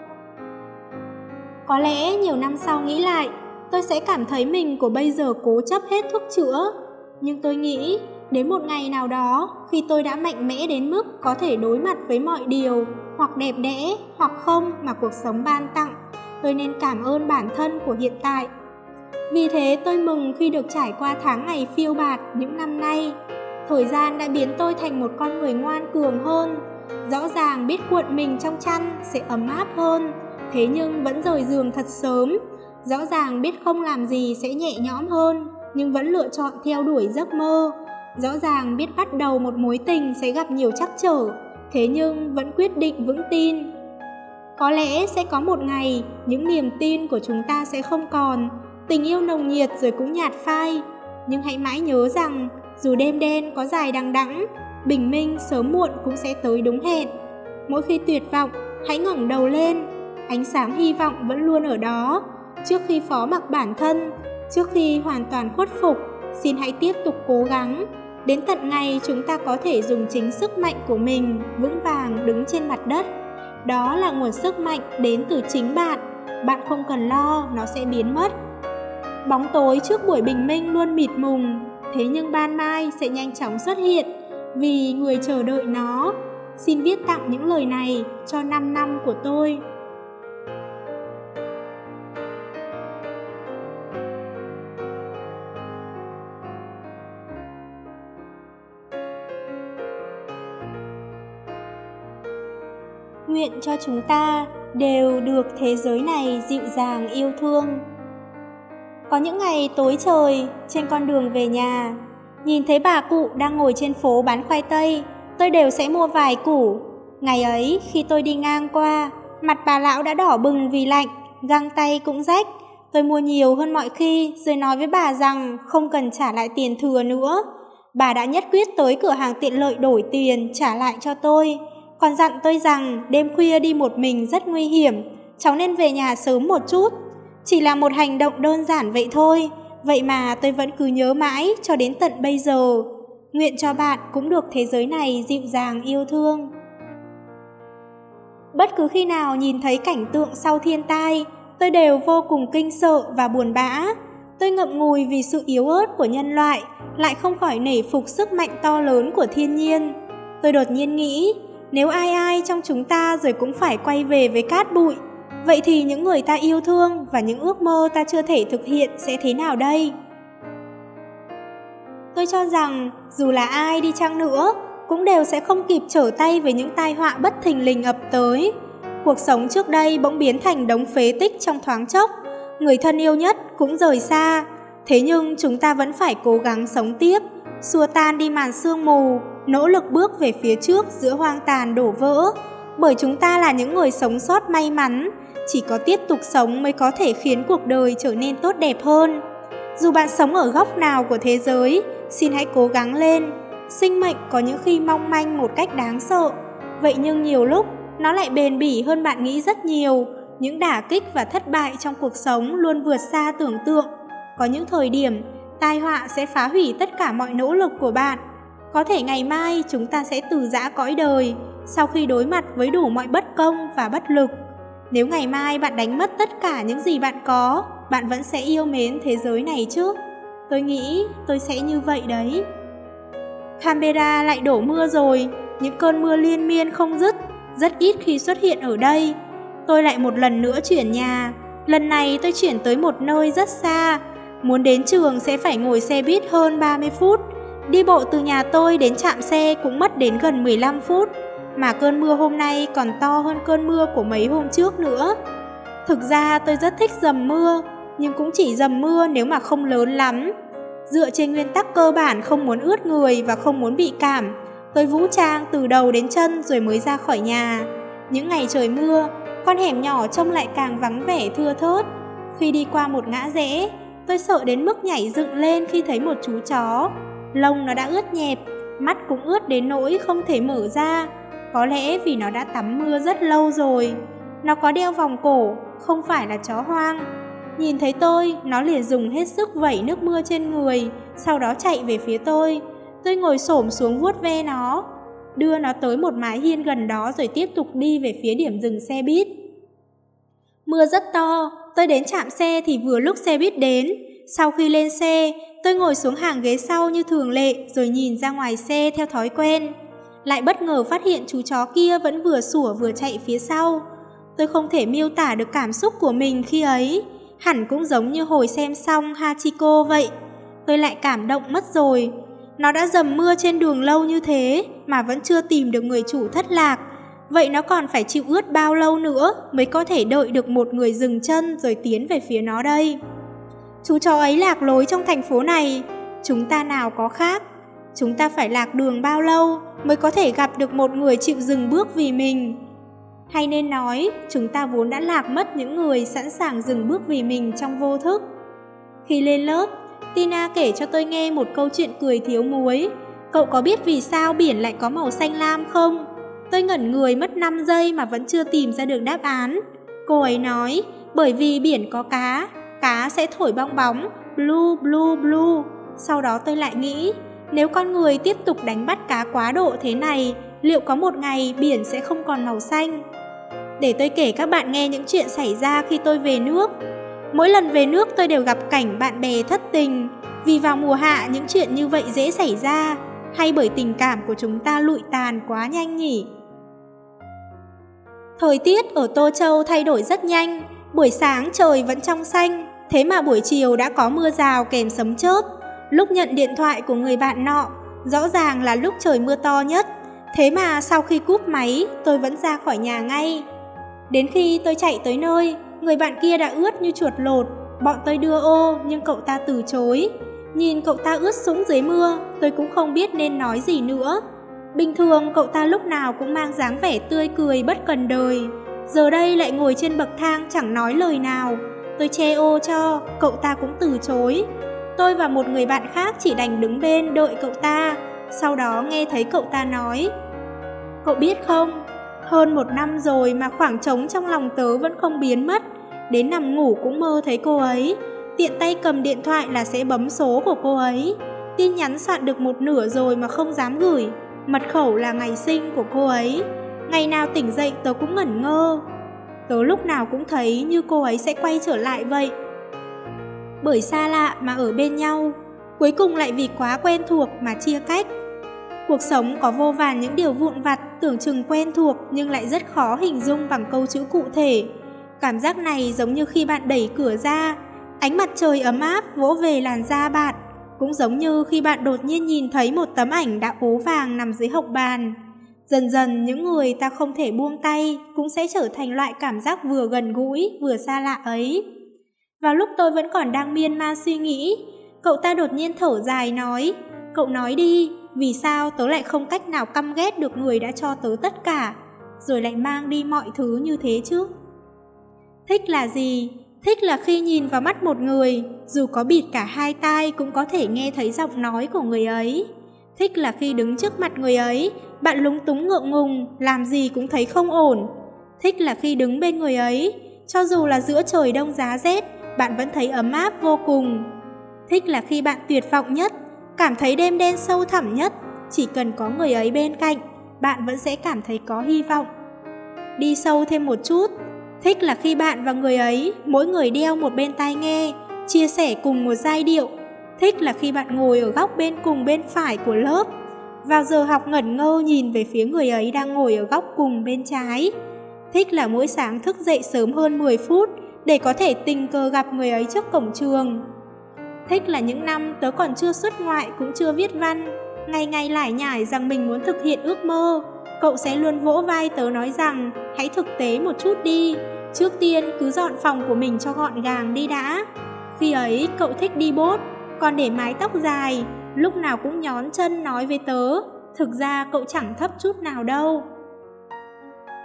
Có lẽ nhiều năm sau nghĩ lại, tôi sẽ cảm thấy mình của bây giờ cố chấp hết thuốc chữa. Nhưng tôi nghĩ, đến một ngày nào đó, khi tôi đã mạnh mẽ đến mức có thể đối mặt với mọi điều, hoặc đẹp đẽ, hoặc không mà cuộc sống ban tặng, tôi nên cảm ơn bản thân của hiện tại. Vì thế tôi mừng khi được trải qua tháng ngày phiêu bạt những năm nay. Thời gian đã biến tôi thành một con người ngoan cường hơn, rõ ràng biết cuộn mình trong chăn sẽ ấm áp hơn, thế nhưng vẫn rời giường thật sớm, rõ ràng biết không làm gì sẽ nhẹ nhõm hơn, nhưng vẫn lựa chọn theo đuổi giấc mơ. Rõ ràng biết bắt đầu một mối tình sẽ gặp nhiều trắc trở, thế nhưng vẫn quyết định vững tin. Có lẽ sẽ có một ngày, những niềm tin của chúng ta sẽ không còn, tình yêu nồng nhiệt rồi cũng nhạt phai. Nhưng hãy mãi nhớ rằng, dù đêm đen có dài đằng đẵng, bình minh sớm muộn cũng sẽ tới đúng hẹn. Mỗi khi tuyệt vọng, hãy ngẩng đầu lên, ánh sáng hy vọng vẫn luôn ở đó. Trước khi phó mặc bản thân, trước khi hoàn toàn khuất phục, xin hãy tiếp tục cố gắng. Đến tận ngày chúng ta có thể dùng chính sức mạnh của mình vững vàng đứng trên mặt đất. Đó là nguồn sức mạnh đến từ chính bạn. Bạn không cần lo, nó sẽ biến mất. Bóng tối trước buổi bình minh luôn mịt mùng, thế nhưng ban mai sẽ nhanh chóng xuất hiện vì người chờ đợi nó. Xin viết tặng những lời này cho 5 năm của tôi. Nguyện cho chúng ta đều được thế giới này dịu dàng yêu thương. Có những ngày tối trời, trên con đường về nhà, nhìn thấy bà cụ đang ngồi trên phố bán khoai tây, tôi đều sẽ mua vài củ. Ngày ấy, khi tôi đi ngang qua, mặt bà lão đã đỏ bừng vì lạnh, găng tay cũng rách. Tôi mua nhiều hơn mọi khi, rồi nói với bà rằng không cần trả lại tiền thừa nữa. Bà đã nhất quyết tới cửa hàng tiện lợi đổi tiền trả lại cho tôi. Còn dặn tôi rằng đêm khuya đi một mình rất nguy hiểm, cháu nên về nhà sớm một chút. Chỉ là một hành động đơn giản vậy thôi, vậy mà tôi vẫn cứ nhớ mãi cho đến tận bây giờ. Nguyện cho bạn cũng được thế giới này dịu dàng yêu thương. Bất cứ khi nào nhìn thấy cảnh tượng sau thiên tai, tôi đều vô cùng kinh sợ và buồn bã. Tôi ngậm ngùi vì sự yếu ớt của nhân loại, lại không khỏi nể phục sức mạnh to lớn của thiên nhiên. Tôi đột nhiên nghĩ, nếu ai ai trong chúng ta rồi cũng phải quay về với cát bụi, Vậy thì những người ta yêu thương và những ước mơ ta chưa thể thực hiện sẽ thế nào đây? Tôi cho rằng dù là ai đi chăng nữa cũng đều sẽ không kịp trở tay với những tai họa bất thình lình ập tới. Cuộc sống trước đây bỗng biến thành đống phế tích trong thoáng chốc, người thân yêu nhất cũng rời xa. Thế nhưng chúng ta vẫn phải cố gắng sống tiếp, xua tan đi màn sương mù, nỗ lực bước về phía trước giữa hoang tàn đổ vỡ. Bởi chúng ta là những người sống sót may mắn, chỉ có tiếp tục sống mới có thể khiến cuộc đời trở nên tốt đẹp hơn. Dù bạn sống ở góc nào của thế giới, xin hãy cố gắng lên. Sinh mệnh có những khi mong manh một cách đáng sợ, vậy nhưng nhiều lúc nó lại bền bỉ hơn bạn nghĩ rất nhiều. Những đả kích và thất bại trong cuộc sống luôn vượt xa tưởng tượng. Có những thời điểm, tai họa sẽ phá hủy tất cả mọi nỗ lực của bạn. Có thể ngày mai chúng ta sẽ từ giã cõi đời sau khi đối mặt với đủ mọi bất công và bất lực. Nếu ngày mai bạn đánh mất tất cả những gì bạn có, bạn vẫn sẽ yêu mến thế giới này chứ? Tôi nghĩ tôi sẽ như vậy đấy. Canberra lại đổ mưa rồi, những cơn mưa liên miên không dứt, rất ít khi xuất hiện ở đây. Tôi lại một lần nữa chuyển nhà, lần này tôi chuyển tới một nơi rất xa, muốn đến trường sẽ phải ngồi xe buýt hơn 30 phút, đi bộ từ nhà tôi đến trạm xe cũng mất đến gần 15 phút, mà cơn mưa hôm nay còn to hơn cơn mưa của mấy hôm trước nữa. Thực ra tôi rất thích dầm mưa, nhưng cũng chỉ dầm mưa nếu mà không lớn lắm. Dựa trên nguyên tắc cơ bản không muốn ướt người và không muốn bị cảm, tôi vũ trang từ đầu đến chân rồi mới ra khỏi nhà. Những ngày trời mưa, con hẻm nhỏ trông lại càng vắng vẻ thưa thớt. Khi đi qua một ngã rẽ, tôi sợ đến mức nhảy dựng lên khi thấy một chú chó. Lông nó đã ướt nhẹp, mắt cũng ướt đến nỗi không thể mở ra. Có lẽ vì nó đã tắm mưa rất lâu rồi. Nó có đeo vòng cổ, không phải là chó hoang. Nhìn thấy tôi, nó liền dùng hết sức vẩy nước mưa trên người, sau đó chạy về phía tôi. Tôi ngồi xổm xuống vuốt ve nó, đưa nó tới một mái hiên gần đó rồi tiếp tục đi về phía điểm dừng xe buýt. Mưa rất to, tôi đến trạm xe thì vừa lúc xe buýt đến. Sau khi lên xe, tôi ngồi xuống hàng ghế sau như thường lệ rồi nhìn ra ngoài xe theo thói quen. Lại bất ngờ phát hiện chú chó kia vẫn vừa sủa vừa chạy phía sau. Tôi không thể miêu tả được cảm xúc của mình khi ấy hẳn cũng giống như hồi xem xong Hachiko vậy. Tôi lại cảm động mất rồi. Nó đã dầm mưa trên đường lâu như thế mà vẫn chưa tìm được người chủ thất lạc. Vậy nó còn phải chịu ướt bao lâu nữa mới có thể đợi được một người dừng chân rồi tiến về phía nó đây. Chú chó ấy lạc lối trong thành phố này, chúng ta nào có khác. Chúng ta phải lạc đường bao lâu mới có thể gặp được một người chịu dừng bước vì mình. Hay nên nói, chúng ta vốn đã lạc mất những người sẵn sàng dừng bước vì mình trong vô thức. Khi lên lớp, Tina kể cho tôi nghe một câu chuyện cười thiếu muối. Cậu có biết vì sao biển lại có màu xanh lam không? Tôi ngẩn người mất 5 giây mà vẫn chưa tìm ra được đáp án. Cô ấy nói, bởi vì biển có cá, cá sẽ thổi bong bóng, blue, blue, blue. Sau đó tôi lại nghĩ, nếu con người tiếp tục đánh bắt cá quá độ thế này, liệu có một ngày biển sẽ không còn màu xanh? Để tôi kể các bạn nghe những chuyện xảy ra khi tôi về nước. Mỗi lần về nước tôi đều gặp cảnh bạn bè thất tình, vì vào mùa hạ những chuyện như vậy dễ xảy ra, hay bởi tình cảm của chúng ta lụi tàn quá nhanh nhỉ? Thời tiết ở Tô Châu thay đổi rất nhanh, buổi sáng trời vẫn trong xanh, thế mà buổi chiều đã có mưa rào kèm sấm chớp. Lúc nhận điện thoại của người bạn nọ, rõ ràng là lúc trời mưa to nhất, thế mà sau khi cúp máy tôi vẫn ra khỏi nhà ngay. Đến khi tôi chạy tới nơi, người bạn kia đã ướt như chuột lột, bọn tôi đưa ô nhưng cậu ta từ chối. Nhìn cậu ta ướt sũng dưới mưa, tôi cũng không biết nên nói gì nữa. Bình thường cậu ta lúc nào cũng mang dáng vẻ tươi cười bất cần đời. Giờ đây lại ngồi trên bậc thang chẳng nói lời nào. Tôi che ô cho, cậu ta cũng từ chối. Tôi và một người bạn khác chỉ đành đứng bên đợi cậu ta. Sau đó nghe thấy cậu ta nói Cậu biết không, hơn một năm rồi mà khoảng trống trong lòng tớ vẫn không biến mất. Đến nằm ngủ cũng mơ thấy cô ấy. Tiện tay cầm điện thoại là sẽ bấm số của cô ấy. Tin nhắn soạn được một nửa rồi mà không dám gửi. Mật khẩu là ngày sinh của cô ấy. Ngày nào tỉnh dậy tớ cũng ngẩn ngơ. Tớ lúc nào cũng thấy như cô ấy sẽ quay trở lại vậy. Bởi xa lạ mà ở bên nhau, cuối cùng lại vì quá quen thuộc mà chia cách. Cuộc sống có vô vàn những điều vụn vặt tưởng chừng quen thuộc nhưng lại rất khó hình dung bằng câu chữ cụ thể. Cảm giác này giống như khi bạn đẩy cửa ra, ánh mặt trời ấm áp vỗ về làn da bạn, cũng giống như khi bạn đột nhiên nhìn thấy một tấm ảnh đã ố vàng nằm dưới hộc bàn. Dần dần những người ta không thể buông tay cũng sẽ trở thành loại cảm giác vừa gần gũi vừa xa lạ ấy. Vào lúc tôi vẫn còn đang miên man suy nghĩ, cậu ta đột nhiên thở dài nói, cậu nói đi, vì sao tớ lại không cách nào căm ghét được người đã cho tớ tất cả, rồi lại mang đi mọi thứ như thế chứ? Thích là gì? Thích là khi nhìn vào mắt một người, dù có bịt cả hai tai cũng có thể nghe thấy giọng nói của người ấy. Thích là khi đứng trước mặt người ấy, bạn lúng túng ngượng ngùng, làm gì cũng thấy không ổn. Thích là khi đứng bên người ấy, cho dù là giữa trời đông giá rét, bạn vẫn thấy ấm áp vô cùng. Thích là khi bạn tuyệt vọng nhất, cảm thấy đêm đen sâu thẳm nhất, chỉ cần có người ấy bên cạnh, bạn vẫn sẽ cảm thấy có hy vọng. Đi sâu thêm một chút, thích là khi bạn và người ấy, mỗi người đeo một bên tai nghe, chia sẻ cùng một giai điệu. Thích là khi bạn ngồi ở góc bên cùng bên phải của lớp, vào giờ học ngẩn ngơ nhìn về phía người ấy đang ngồi ở góc cùng bên trái. Thích là mỗi sáng thức dậy sớm hơn 10 phút để có thể tình cờ gặp người ấy trước cổng trường. Thích là những năm tớ còn chưa xuất ngoại cũng chưa viết văn, ngày ngày lải nhải rằng mình muốn thực hiện ước mơ. Cậu sẽ luôn vỗ vai tớ nói rằng hãy thực tế một chút đi, trước tiên cứ dọn phòng của mình cho gọn gàng đi đã. Khi ấy cậu thích đi bốt, còn để mái tóc dài, lúc nào cũng nhón chân nói với tớ, thực ra cậu chẳng thấp chút nào đâu.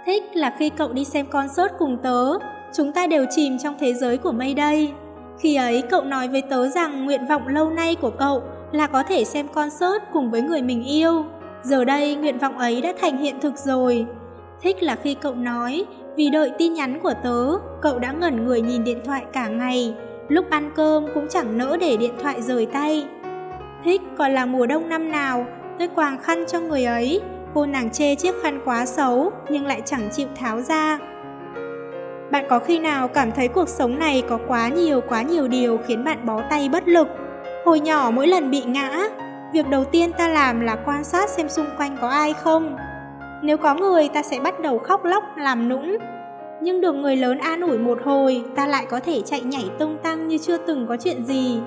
Thích là khi cậu đi xem concert cùng tớ, chúng ta đều chìm trong thế giới của mây đây. Khi ấy cậu nói với tớ rằng nguyện vọng lâu nay của cậu là có thể xem concert cùng với người mình yêu. Giờ đây nguyện vọng ấy đã thành hiện thực rồi. Thích là khi cậu nói, vì đợi tin nhắn của tớ, cậu đã ngẩn người nhìn điện thoại cả ngày, lúc ăn cơm cũng chẳng nỡ để điện thoại rời tay. Thích còn là mùa đông năm nào, tôi quàng khăn cho người ấy, cô nàng chê chiếc khăn quá xấu nhưng lại chẳng chịu tháo ra. Bạn có khi nào cảm thấy cuộc sống này có quá nhiều quá nhiều điều khiến bạn bó tay bất lực? Hồi nhỏ mỗi lần bị ngã, việc đầu tiên ta làm là quan sát xem xung quanh có ai không. Nếu có người ta sẽ bắt đầu khóc lóc làm nũng. Nhưng được người lớn an ủi một hồi, ta lại có thể chạy nhảy tung tăng như chưa từng có chuyện gì.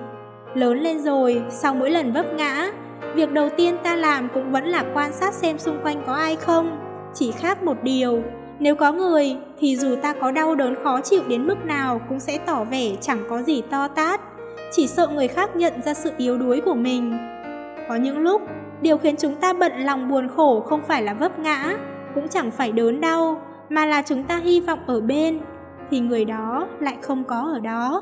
Lớn lên rồi, sau mỗi lần vấp ngã, việc đầu tiên ta làm cũng vẫn là quan sát xem xung quanh có ai không. Chỉ khác một điều, nếu có người thì dù ta có đau đớn khó chịu đến mức nào cũng sẽ tỏ vẻ chẳng có gì to tát, chỉ sợ người khác nhận ra sự yếu đuối của mình. Có những lúc, điều khiến chúng ta bận lòng buồn khổ không phải là vấp ngã, cũng chẳng phải đớn đau, mà là chúng ta hy vọng ở bên, thì người đó lại không có ở đó.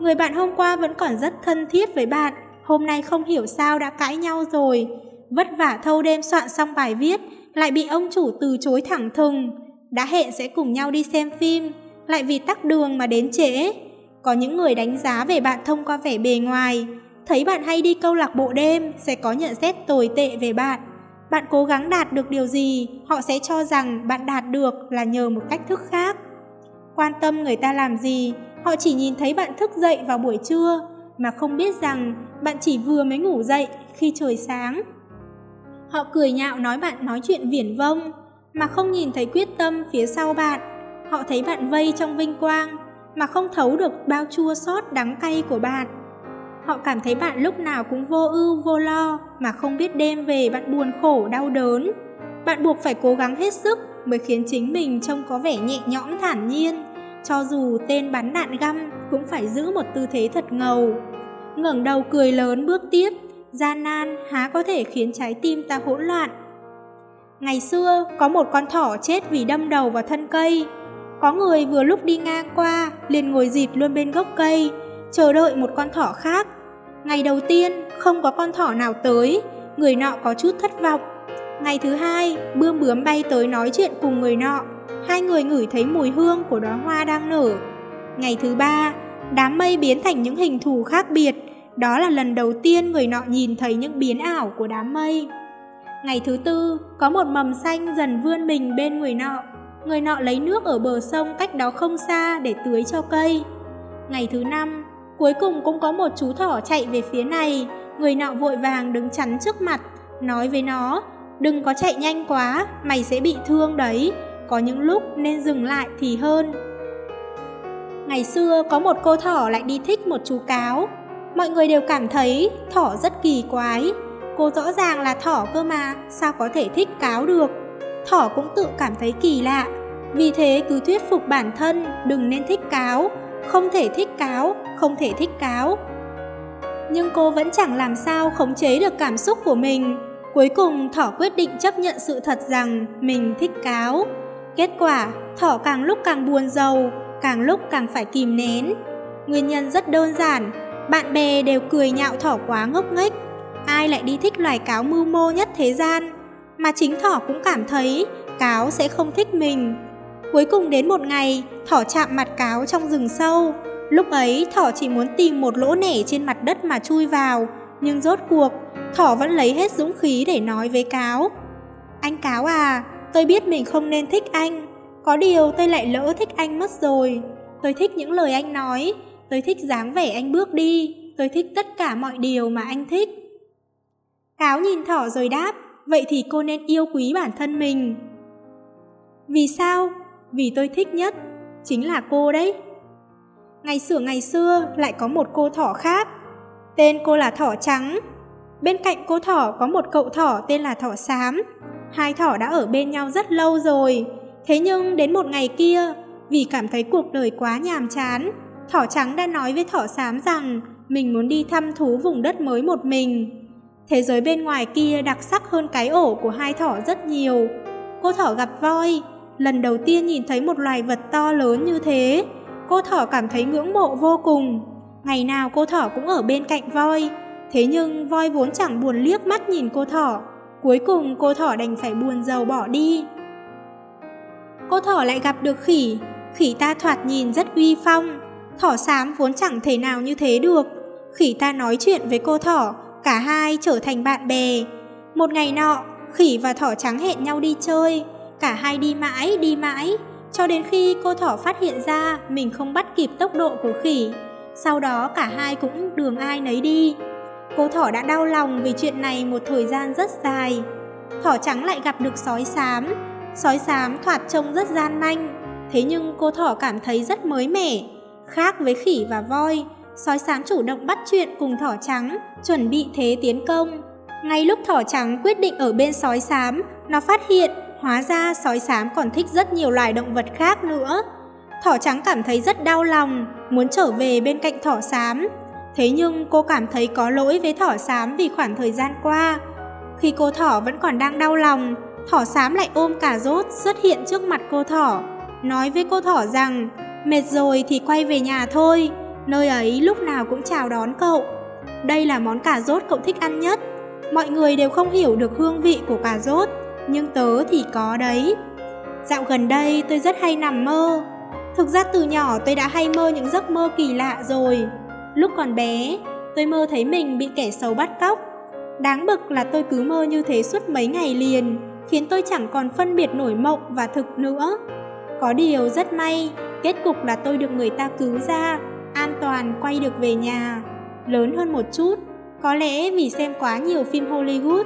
Người bạn hôm qua vẫn còn rất thân thiết với bạn, hôm nay không hiểu sao đã cãi nhau rồi. Vất vả thâu đêm soạn xong bài viết, lại bị ông chủ từ chối thẳng thừng. Đã hẹn sẽ cùng nhau đi xem phim, lại vì tắc đường mà đến trễ. Có những người đánh giá về bạn thông qua vẻ bề ngoài, thấy bạn hay đi câu lạc bộ đêm sẽ có nhận xét tồi tệ về bạn. Bạn cố gắng đạt được điều gì, họ sẽ cho rằng bạn đạt được là nhờ một cách thức khác. Quan tâm người ta làm gì, họ chỉ nhìn thấy bạn thức dậy vào buổi trưa, mà không biết rằng bạn chỉ vừa mới ngủ dậy khi trời sáng. Họ cười nhạo nói bạn nói chuyện viển vông, mà không nhìn thấy quyết tâm phía sau bạn. Họ thấy bạn vây trong vinh quang, mà không thấu được bao chua xót đắng cay của bạn. Họ cảm thấy bạn lúc nào cũng vô ưu vô lo, mà không biết đêm về bạn buồn khổ đau đớn. Bạn buộc phải cố gắng hết sức mới khiến chính mình trông có vẻ nhẹ nhõm thản nhiên, cho dù tên bắn đạn găm cũng phải giữ một tư thế thật ngầu. ngẩng đầu cười lớn bước tiếp, gian nan há có thể khiến trái tim ta hỗn loạn. Ngày xưa, có một con thỏ chết vì đâm đầu vào thân cây. Có người vừa lúc đi ngang qua, liền ngồi dịt luôn bên gốc cây, chờ đợi một con thỏ khác. Ngày đầu tiên, không có con thỏ nào tới, người nọ có chút thất vọng. Ngày thứ hai, bươm bướm bay tới nói chuyện cùng người nọ. Hai người ngửi thấy mùi hương của đóa hoa đang nở. Ngày thứ ba, đám mây biến thành những hình thù khác biệt, đó là lần đầu tiên người nọ nhìn thấy những biến ảo của đám mây. Ngày thứ tư, có một mầm xanh dần vươn mình bên người nọ. Người nọ lấy nước ở bờ sông cách đó không xa để tưới cho cây. Ngày thứ năm, cuối cùng cũng có một chú thỏ chạy về phía này. Người nọ vội vàng đứng chắn trước mặt, nói với nó, đừng có chạy nhanh quá, mày sẽ bị thương đấy. Có những lúc nên dừng lại thì hơn. Ngày xưa có một cô thỏ lại đi thích một chú cáo. Mọi người đều cảm thấy thỏ rất kỳ quái. Cô rõ ràng là thỏ cơ mà, sao có thể thích cáo được? Thỏ cũng tự cảm thấy kỳ lạ. Vì thế cứ thuyết phục bản thân đừng nên thích cáo, không thể thích cáo, không thể thích cáo. Nhưng cô vẫn chẳng làm sao khống chế được cảm xúc của mình. Cuối cùng thỏ quyết định chấp nhận sự thật rằng mình thích cáo. Kết quả, thỏ càng lúc càng buồn giàu, càng lúc càng phải kìm nén. Nguyên nhân rất đơn giản, bạn bè đều cười nhạo thỏ quá ngốc nghếch. Ai lại đi thích loài cáo mưu mô nhất thế gian? Mà chính thỏ cũng cảm thấy cáo sẽ không thích mình. Cuối cùng đến một ngày, thỏ chạm mặt cáo trong rừng sâu. Lúc ấy, thỏ chỉ muốn tìm một lỗ nẻ trên mặt đất mà chui vào. Nhưng rốt cuộc, thỏ vẫn lấy hết dũng khí để nói với cáo. Anh cáo à, tôi biết mình không nên thích anh. Có điều tôi lại lỡ thích anh mất rồi. Tôi thích những lời anh nói, tôi thích dáng vẻ anh bước đi, tôi thích tất cả mọi điều mà anh thích. Cáo nhìn thỏ rồi đáp, vậy thì cô nên yêu quý bản thân mình. Vì sao? Vì tôi thích nhất, chính là cô đấy. Ngày xưa ngày xưa lại có một cô thỏ khác, tên cô là thỏ trắng. Bên cạnh cô thỏ có một cậu thỏ tên là thỏ xám. Hai thỏ đã ở bên nhau rất lâu rồi, thế nhưng đến một ngày kia, vì cảm thấy cuộc đời quá nhàm chán, thỏ trắng đã nói với thỏ xám rằng mình muốn đi thăm thú vùng đất mới một mình. Thế giới bên ngoài kia đặc sắc hơn cái ổ của hai thỏ rất nhiều. Cô thỏ gặp voi, lần đầu tiên nhìn thấy một loài vật to lớn như thế. Cô thỏ cảm thấy ngưỡng mộ vô cùng. Ngày nào cô thỏ cũng ở bên cạnh voi. Thế nhưng voi vốn chẳng buồn liếc mắt nhìn cô thỏ. Cuối cùng cô thỏ đành phải buồn giàu bỏ đi. Cô thỏ lại gặp được khỉ. Khỉ ta thoạt nhìn rất uy phong. Thỏ xám vốn chẳng thể nào như thế được. Khỉ ta nói chuyện với cô thỏ cả hai trở thành bạn bè. Một ngày nọ, khỉ và thỏ trắng hẹn nhau đi chơi, cả hai đi mãi đi mãi, cho đến khi cô thỏ phát hiện ra mình không bắt kịp tốc độ của khỉ. Sau đó cả hai cũng đường ai nấy đi. Cô thỏ đã đau lòng vì chuyện này một thời gian rất dài. Thỏ trắng lại gặp được sói xám. Sói xám thoạt trông rất gian manh, thế nhưng cô thỏ cảm thấy rất mới mẻ. Khác với khỉ và voi, sói xám chủ động bắt chuyện cùng thỏ trắng, chuẩn bị thế tiến công. Ngay lúc thỏ trắng quyết định ở bên sói xám, nó phát hiện hóa ra sói xám còn thích rất nhiều loài động vật khác nữa. Thỏ trắng cảm thấy rất đau lòng, muốn trở về bên cạnh thỏ xám. Thế nhưng cô cảm thấy có lỗi với thỏ xám vì khoảng thời gian qua. Khi cô thỏ vẫn còn đang đau lòng, thỏ xám lại ôm cà rốt xuất hiện trước mặt cô thỏ, nói với cô thỏ rằng mệt rồi thì quay về nhà thôi. Nơi ấy lúc nào cũng chào đón cậu. Đây là món cà rốt cậu thích ăn nhất. Mọi người đều không hiểu được hương vị của cà rốt, nhưng tớ thì có đấy. Dạo gần đây tôi rất hay nằm mơ. Thực ra từ nhỏ tôi đã hay mơ những giấc mơ kỳ lạ rồi. Lúc còn bé, tôi mơ thấy mình bị kẻ xấu bắt cóc. Đáng bực là tôi cứ mơ như thế suốt mấy ngày liền, khiến tôi chẳng còn phân biệt nổi mộng và thực nữa. Có điều rất may, kết cục là tôi được người ta cứu ra an toàn quay được về nhà. Lớn hơn một chút, có lẽ vì xem quá nhiều phim Hollywood,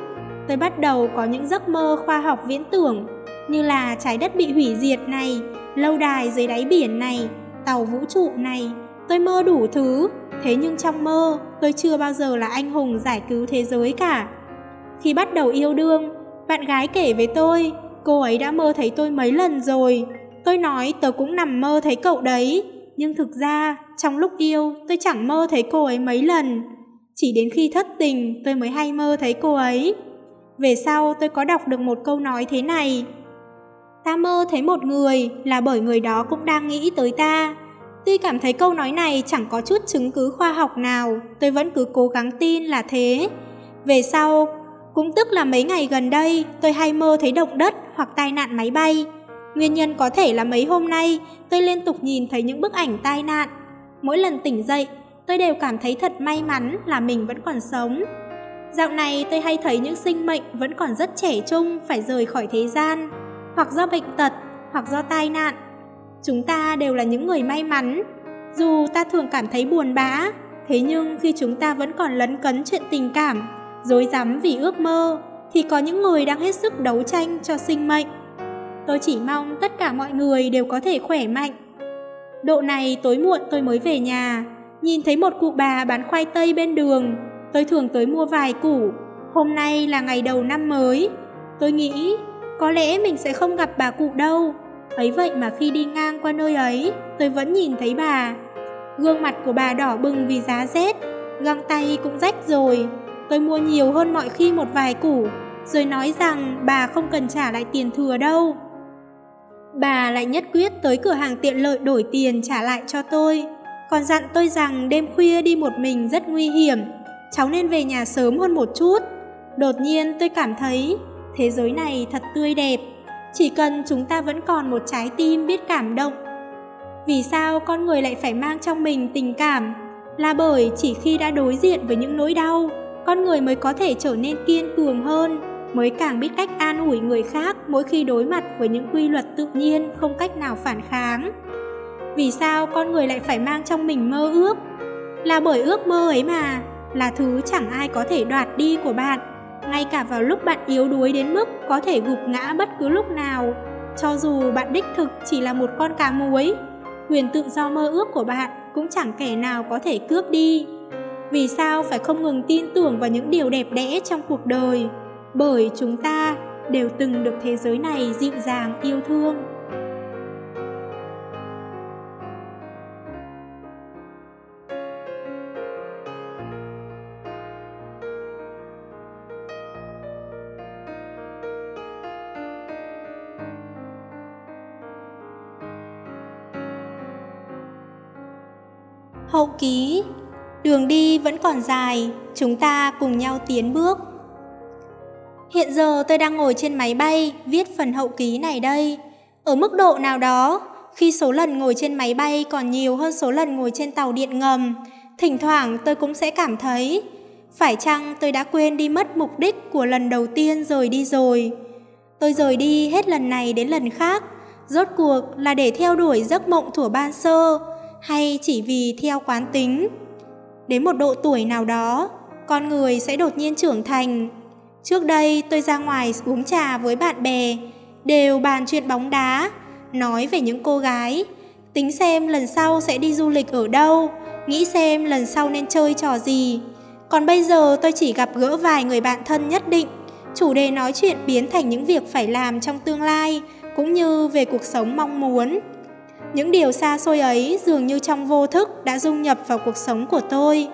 tôi bắt đầu có những giấc mơ khoa học viễn tưởng, như là trái đất bị hủy diệt này, lâu đài dưới đáy biển này, tàu vũ trụ này. Tôi mơ đủ thứ, thế nhưng trong mơ, tôi chưa bao giờ là anh hùng giải cứu thế giới cả. Khi bắt đầu yêu đương, bạn gái kể với tôi, cô ấy đã mơ thấy tôi mấy lần rồi. Tôi nói tớ cũng nằm mơ thấy cậu đấy, nhưng thực ra trong lúc yêu tôi chẳng mơ thấy cô ấy mấy lần. Chỉ đến khi thất tình tôi mới hay mơ thấy cô ấy. Về sau tôi có đọc được một câu nói thế này. Ta mơ thấy một người là bởi người đó cũng đang nghĩ tới ta. Tuy cảm thấy câu nói này chẳng có chút chứng cứ khoa học nào, tôi vẫn cứ cố gắng tin là thế. Về sau, cũng tức là mấy ngày gần đây, tôi hay mơ thấy động đất hoặc tai nạn máy bay. Nguyên nhân có thể là mấy hôm nay tôi liên tục nhìn thấy những bức ảnh tai nạn. Mỗi lần tỉnh dậy, tôi đều cảm thấy thật may mắn là mình vẫn còn sống. Dạo này tôi hay thấy những sinh mệnh vẫn còn rất trẻ trung phải rời khỏi thế gian, hoặc do bệnh tật, hoặc do tai nạn. Chúng ta đều là những người may mắn. Dù ta thường cảm thấy buồn bã, thế nhưng khi chúng ta vẫn còn lấn cấn chuyện tình cảm, dối rắm vì ước mơ, thì có những người đang hết sức đấu tranh cho sinh mệnh. Tôi chỉ mong tất cả mọi người đều có thể khỏe mạnh. Độ này tối muộn tôi mới về nhà, nhìn thấy một cụ bà bán khoai tây bên đường. Tôi thường tới mua vài củ. Hôm nay là ngày đầu năm mới. Tôi nghĩ có lẽ mình sẽ không gặp bà cụ đâu. Ấy vậy mà khi đi ngang qua nơi ấy, tôi vẫn nhìn thấy bà. Gương mặt của bà đỏ bừng vì giá rét, găng tay cũng rách rồi. Tôi mua nhiều hơn mọi khi một vài củ, rồi nói rằng bà không cần trả lại tiền thừa đâu. Bà lại nhất quyết tới cửa hàng tiện lợi đổi tiền trả lại cho tôi. Còn dặn tôi rằng đêm khuya đi một mình rất nguy hiểm, cháu nên về nhà sớm hơn một chút. Đột nhiên tôi cảm thấy thế giới này thật tươi đẹp, chỉ cần chúng ta vẫn còn một trái tim biết cảm động. Vì sao con người lại phải mang trong mình tình cảm? Là bởi chỉ khi đã đối diện với những nỗi đau, con người mới có thể trở nên kiên cường hơn, mới càng biết cách an ủi người khác mỗi khi đối mặt với những quy luật tự nhiên không cách nào phản kháng. Vì sao con người lại phải mang trong mình mơ ước? Là bởi ước mơ ấy mà, là thứ chẳng ai có thể đoạt đi của bạn, ngay cả vào lúc bạn yếu đuối đến mức có thể gục ngã bất cứ lúc nào, cho dù bạn đích thực chỉ là một con cá muối, quyền tự do mơ ước của bạn cũng chẳng kẻ nào có thể cướp đi. Vì sao phải không ngừng tin tưởng vào những điều đẹp đẽ trong cuộc đời? Bởi chúng ta đều từng được thế giới này dịu dàng yêu thương. Ký Đường đi vẫn còn dài, chúng ta cùng nhau tiến bước. Hiện giờ tôi đang ngồi trên máy bay viết phần hậu ký này đây. Ở mức độ nào đó, khi số lần ngồi trên máy bay còn nhiều hơn số lần ngồi trên tàu điện ngầm, thỉnh thoảng tôi cũng sẽ cảm thấy phải chăng tôi đã quên đi mất mục đích của lần đầu tiên rời đi rồi. Tôi rời đi hết lần này đến lần khác, rốt cuộc là để theo đuổi giấc mộng thủa ban sơ hay chỉ vì theo quán tính. Đến một độ tuổi nào đó, con người sẽ đột nhiên trưởng thành. Trước đây tôi ra ngoài uống trà với bạn bè, đều bàn chuyện bóng đá, nói về những cô gái, tính xem lần sau sẽ đi du lịch ở đâu, nghĩ xem lần sau nên chơi trò gì. Còn bây giờ tôi chỉ gặp gỡ vài người bạn thân nhất định, chủ đề nói chuyện biến thành những việc phải làm trong tương lai, cũng như về cuộc sống mong muốn. Những điều xa xôi ấy dường như trong vô thức đã dung nhập vào cuộc sống của tôi.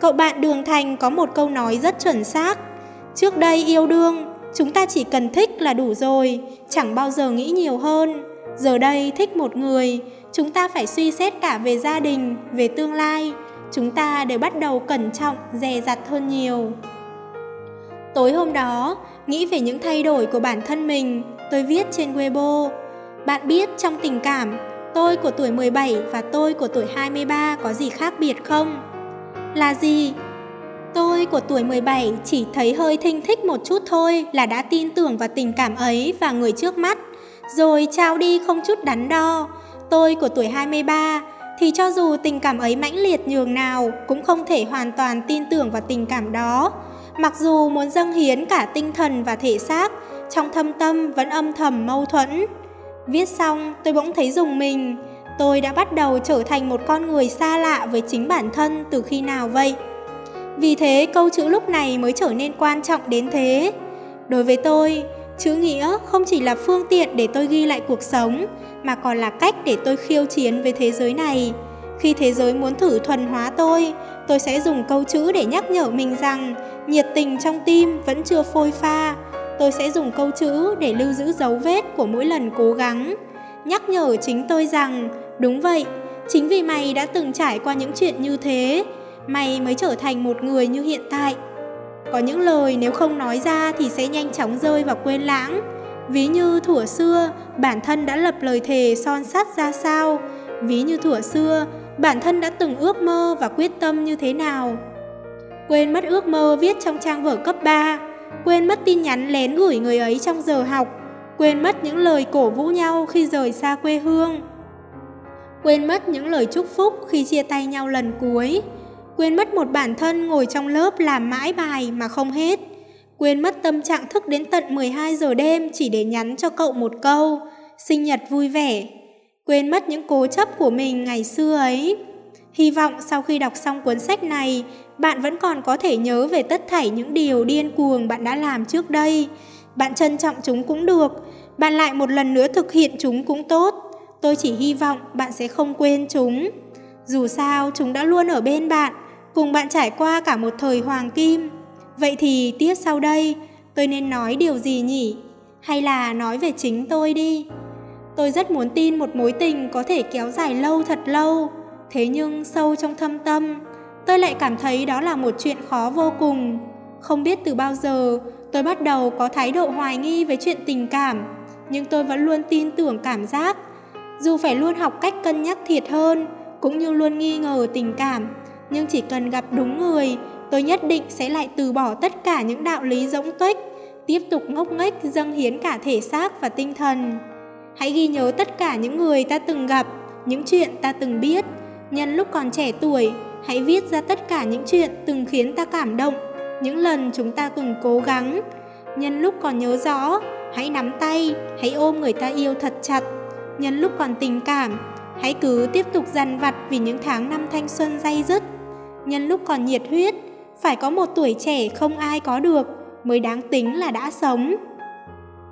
Cậu bạn Đường Thành có một câu nói rất chuẩn xác. Trước đây yêu đương, chúng ta chỉ cần thích là đủ rồi, chẳng bao giờ nghĩ nhiều hơn. Giờ đây thích một người, chúng ta phải suy xét cả về gia đình, về tương lai. Chúng ta đều bắt đầu cẩn trọng, dè dặt hơn nhiều. Tối hôm đó, nghĩ về những thay đổi của bản thân mình, tôi viết trên Weibo. Bạn biết trong tình cảm, tôi của tuổi 17 và tôi của tuổi 23 có gì khác biệt không? Là gì? Tôi của tuổi 17 chỉ thấy hơi thinh thích một chút thôi là đã tin tưởng vào tình cảm ấy và người trước mắt, rồi trao đi không chút đắn đo. Tôi của tuổi 23 thì cho dù tình cảm ấy mãnh liệt nhường nào cũng không thể hoàn toàn tin tưởng vào tình cảm đó. Mặc dù muốn dâng hiến cả tinh thần và thể xác, trong thâm tâm vẫn âm thầm mâu thuẫn. Viết xong, tôi bỗng thấy dùng mình. Tôi đã bắt đầu trở thành một con người xa lạ với chính bản thân từ khi nào vậy? Vì thế câu chữ lúc này mới trở nên quan trọng đến thế. Đối với tôi, chữ nghĩa không chỉ là phương tiện để tôi ghi lại cuộc sống, mà còn là cách để tôi khiêu chiến với thế giới này. Khi thế giới muốn thử thuần hóa tôi, tôi sẽ dùng câu chữ để nhắc nhở mình rằng nhiệt tình trong tim vẫn chưa phôi pha, tôi sẽ dùng câu chữ để lưu giữ dấu vết của mỗi lần cố gắng. Nhắc nhở chính tôi rằng, đúng vậy, chính vì mày đã từng trải qua những chuyện như thế, mày mới trở thành một người như hiện tại. Có những lời nếu không nói ra thì sẽ nhanh chóng rơi vào quên lãng. Ví như thủa xưa, bản thân đã lập lời thề son sắt ra sao. Ví như thủa xưa, bản thân đã từng ước mơ và quyết tâm như thế nào. Quên mất ước mơ viết trong trang vở cấp 3 quên mất tin nhắn lén gửi người ấy trong giờ học, quên mất những lời cổ vũ nhau khi rời xa quê hương. Quên mất những lời chúc phúc khi chia tay nhau lần cuối. Quên mất một bản thân ngồi trong lớp làm mãi bài mà không hết. Quên mất tâm trạng thức đến tận 12 giờ đêm chỉ để nhắn cho cậu một câu, sinh nhật vui vẻ. quên mất những cố chấp của mình ngày xưa ấy. Hy vọng sau khi đọc xong cuốn sách này, bạn vẫn còn có thể nhớ về tất thảy những điều điên cuồng bạn đã làm trước đây. Bạn trân trọng chúng cũng được, bạn lại một lần nữa thực hiện chúng cũng tốt. Tôi chỉ hy vọng bạn sẽ không quên chúng. Dù sao, chúng đã luôn ở bên bạn, cùng bạn trải qua cả một thời hoàng kim. Vậy thì tiếp sau đây, tôi nên nói điều gì nhỉ? Hay là nói về chính tôi đi? Tôi rất muốn tin một mối tình có thể kéo dài lâu thật lâu, thế nhưng sâu trong thâm tâm, tôi lại cảm thấy đó là một chuyện khó vô cùng. Không biết từ bao giờ, tôi bắt đầu có thái độ hoài nghi với chuyện tình cảm, nhưng tôi vẫn luôn tin tưởng cảm giác. Dù phải luôn học cách cân nhắc thiệt hơn, cũng như luôn nghi ngờ tình cảm, nhưng chỉ cần gặp đúng người, tôi nhất định sẽ lại từ bỏ tất cả những đạo lý rỗng tuếch, tiếp tục ngốc nghếch dâng hiến cả thể xác và tinh thần. Hãy ghi nhớ tất cả những người ta từng gặp, những chuyện ta từng biết. Nhân lúc còn trẻ tuổi, hãy viết ra tất cả những chuyện từng khiến ta cảm động, những lần chúng ta từng cố gắng. Nhân lúc còn nhớ rõ, hãy nắm tay, hãy ôm người ta yêu thật chặt. Nhân lúc còn tình cảm, hãy cứ tiếp tục dằn vặt vì những tháng năm thanh xuân day dứt. Nhân lúc còn nhiệt huyết, phải có một tuổi trẻ không ai có được mới đáng tính là đã sống.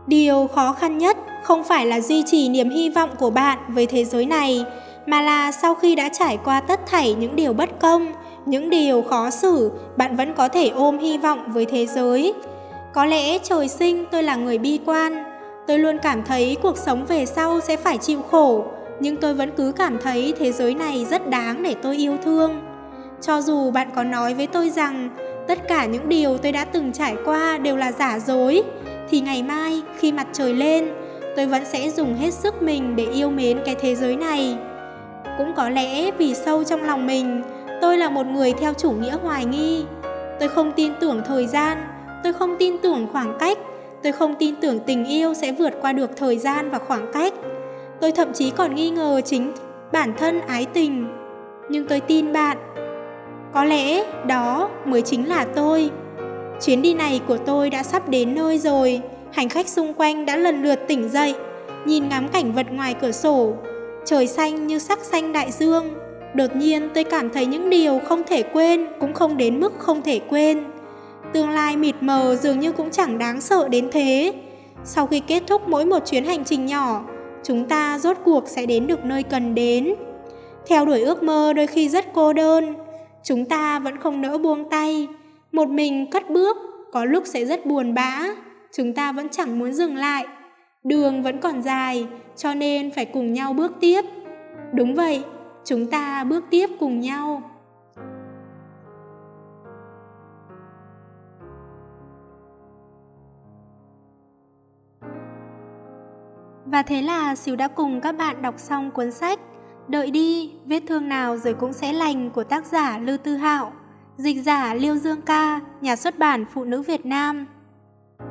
Điều khó khăn nhất không phải là duy trì niềm hy vọng của bạn với thế giới này, mà là sau khi đã trải qua tất thảy những điều bất công, những điều khó xử, bạn vẫn có thể ôm hy vọng với thế giới. Có lẽ trời sinh tôi là người bi quan, tôi luôn cảm thấy cuộc sống về sau sẽ phải chịu khổ, nhưng tôi vẫn cứ cảm thấy thế giới này rất đáng để tôi yêu thương. Cho dù bạn có nói với tôi rằng tất cả những điều tôi đã từng trải qua đều là giả dối, thì ngày mai khi mặt trời lên, tôi vẫn sẽ dùng hết sức mình để yêu mến cái thế giới này. Cũng có lẽ vì sâu trong lòng mình, tôi là một người theo chủ nghĩa hoài nghi. Tôi không tin tưởng thời gian, tôi không tin tưởng khoảng cách, tôi không tin tưởng tình yêu sẽ vượt qua được thời gian và khoảng cách. Tôi thậm chí còn nghi ngờ chính bản thân ái tình. Nhưng tôi tin bạn. Có lẽ đó mới chính là tôi. Chuyến đi này của tôi đã sắp đến nơi rồi, hành khách xung quanh đã lần lượt tỉnh dậy, nhìn ngắm cảnh vật ngoài cửa sổ. Trời xanh như sắc xanh đại dương. Đột nhiên tôi cảm thấy những điều không thể quên cũng không đến mức không thể quên. Tương lai mịt mờ dường như cũng chẳng đáng sợ đến thế. Sau khi kết thúc mỗi một chuyến hành trình nhỏ, chúng ta rốt cuộc sẽ đến được nơi cần đến. Theo đuổi ước mơ đôi khi rất cô đơn, chúng ta vẫn không nỡ buông tay. Một mình cất bước, có lúc sẽ rất buồn bã, chúng ta vẫn chẳng muốn dừng lại. Đường vẫn còn dài, cho nên phải cùng nhau bước tiếp. Đúng vậy, chúng ta bước tiếp cùng nhau. Và thế là Xíu đã cùng các bạn đọc xong cuốn sách Đợi đi, vết thương nào rồi cũng sẽ lành của tác giả Lư Tư Hạo, dịch giả Liêu Dương Ca, nhà xuất bản Phụ nữ Việt Nam.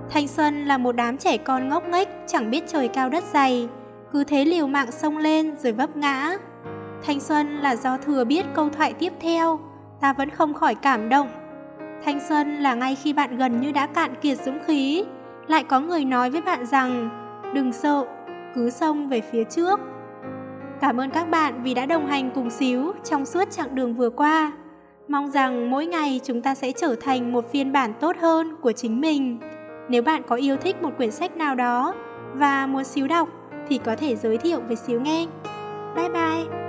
Thanh xuân là một đám trẻ con ngốc nghếch, chẳng biết trời cao đất dày, cứ thế liều mạng sông lên rồi vấp ngã. Thanh xuân là do thừa biết câu thoại tiếp theo, ta vẫn không khỏi cảm động. Thanh xuân là ngay khi bạn gần như đã cạn kiệt dũng khí, lại có người nói với bạn rằng đừng sợ, cứ xông về phía trước. Cảm ơn các bạn vì đã đồng hành cùng Xíu trong suốt chặng đường vừa qua. Mong rằng mỗi ngày chúng ta sẽ trở thành một phiên bản tốt hơn của chính mình. Nếu bạn có yêu thích một quyển sách nào đó và muốn Xíu đọc thì có thể giới thiệu với Xíu nghe. Bye bye!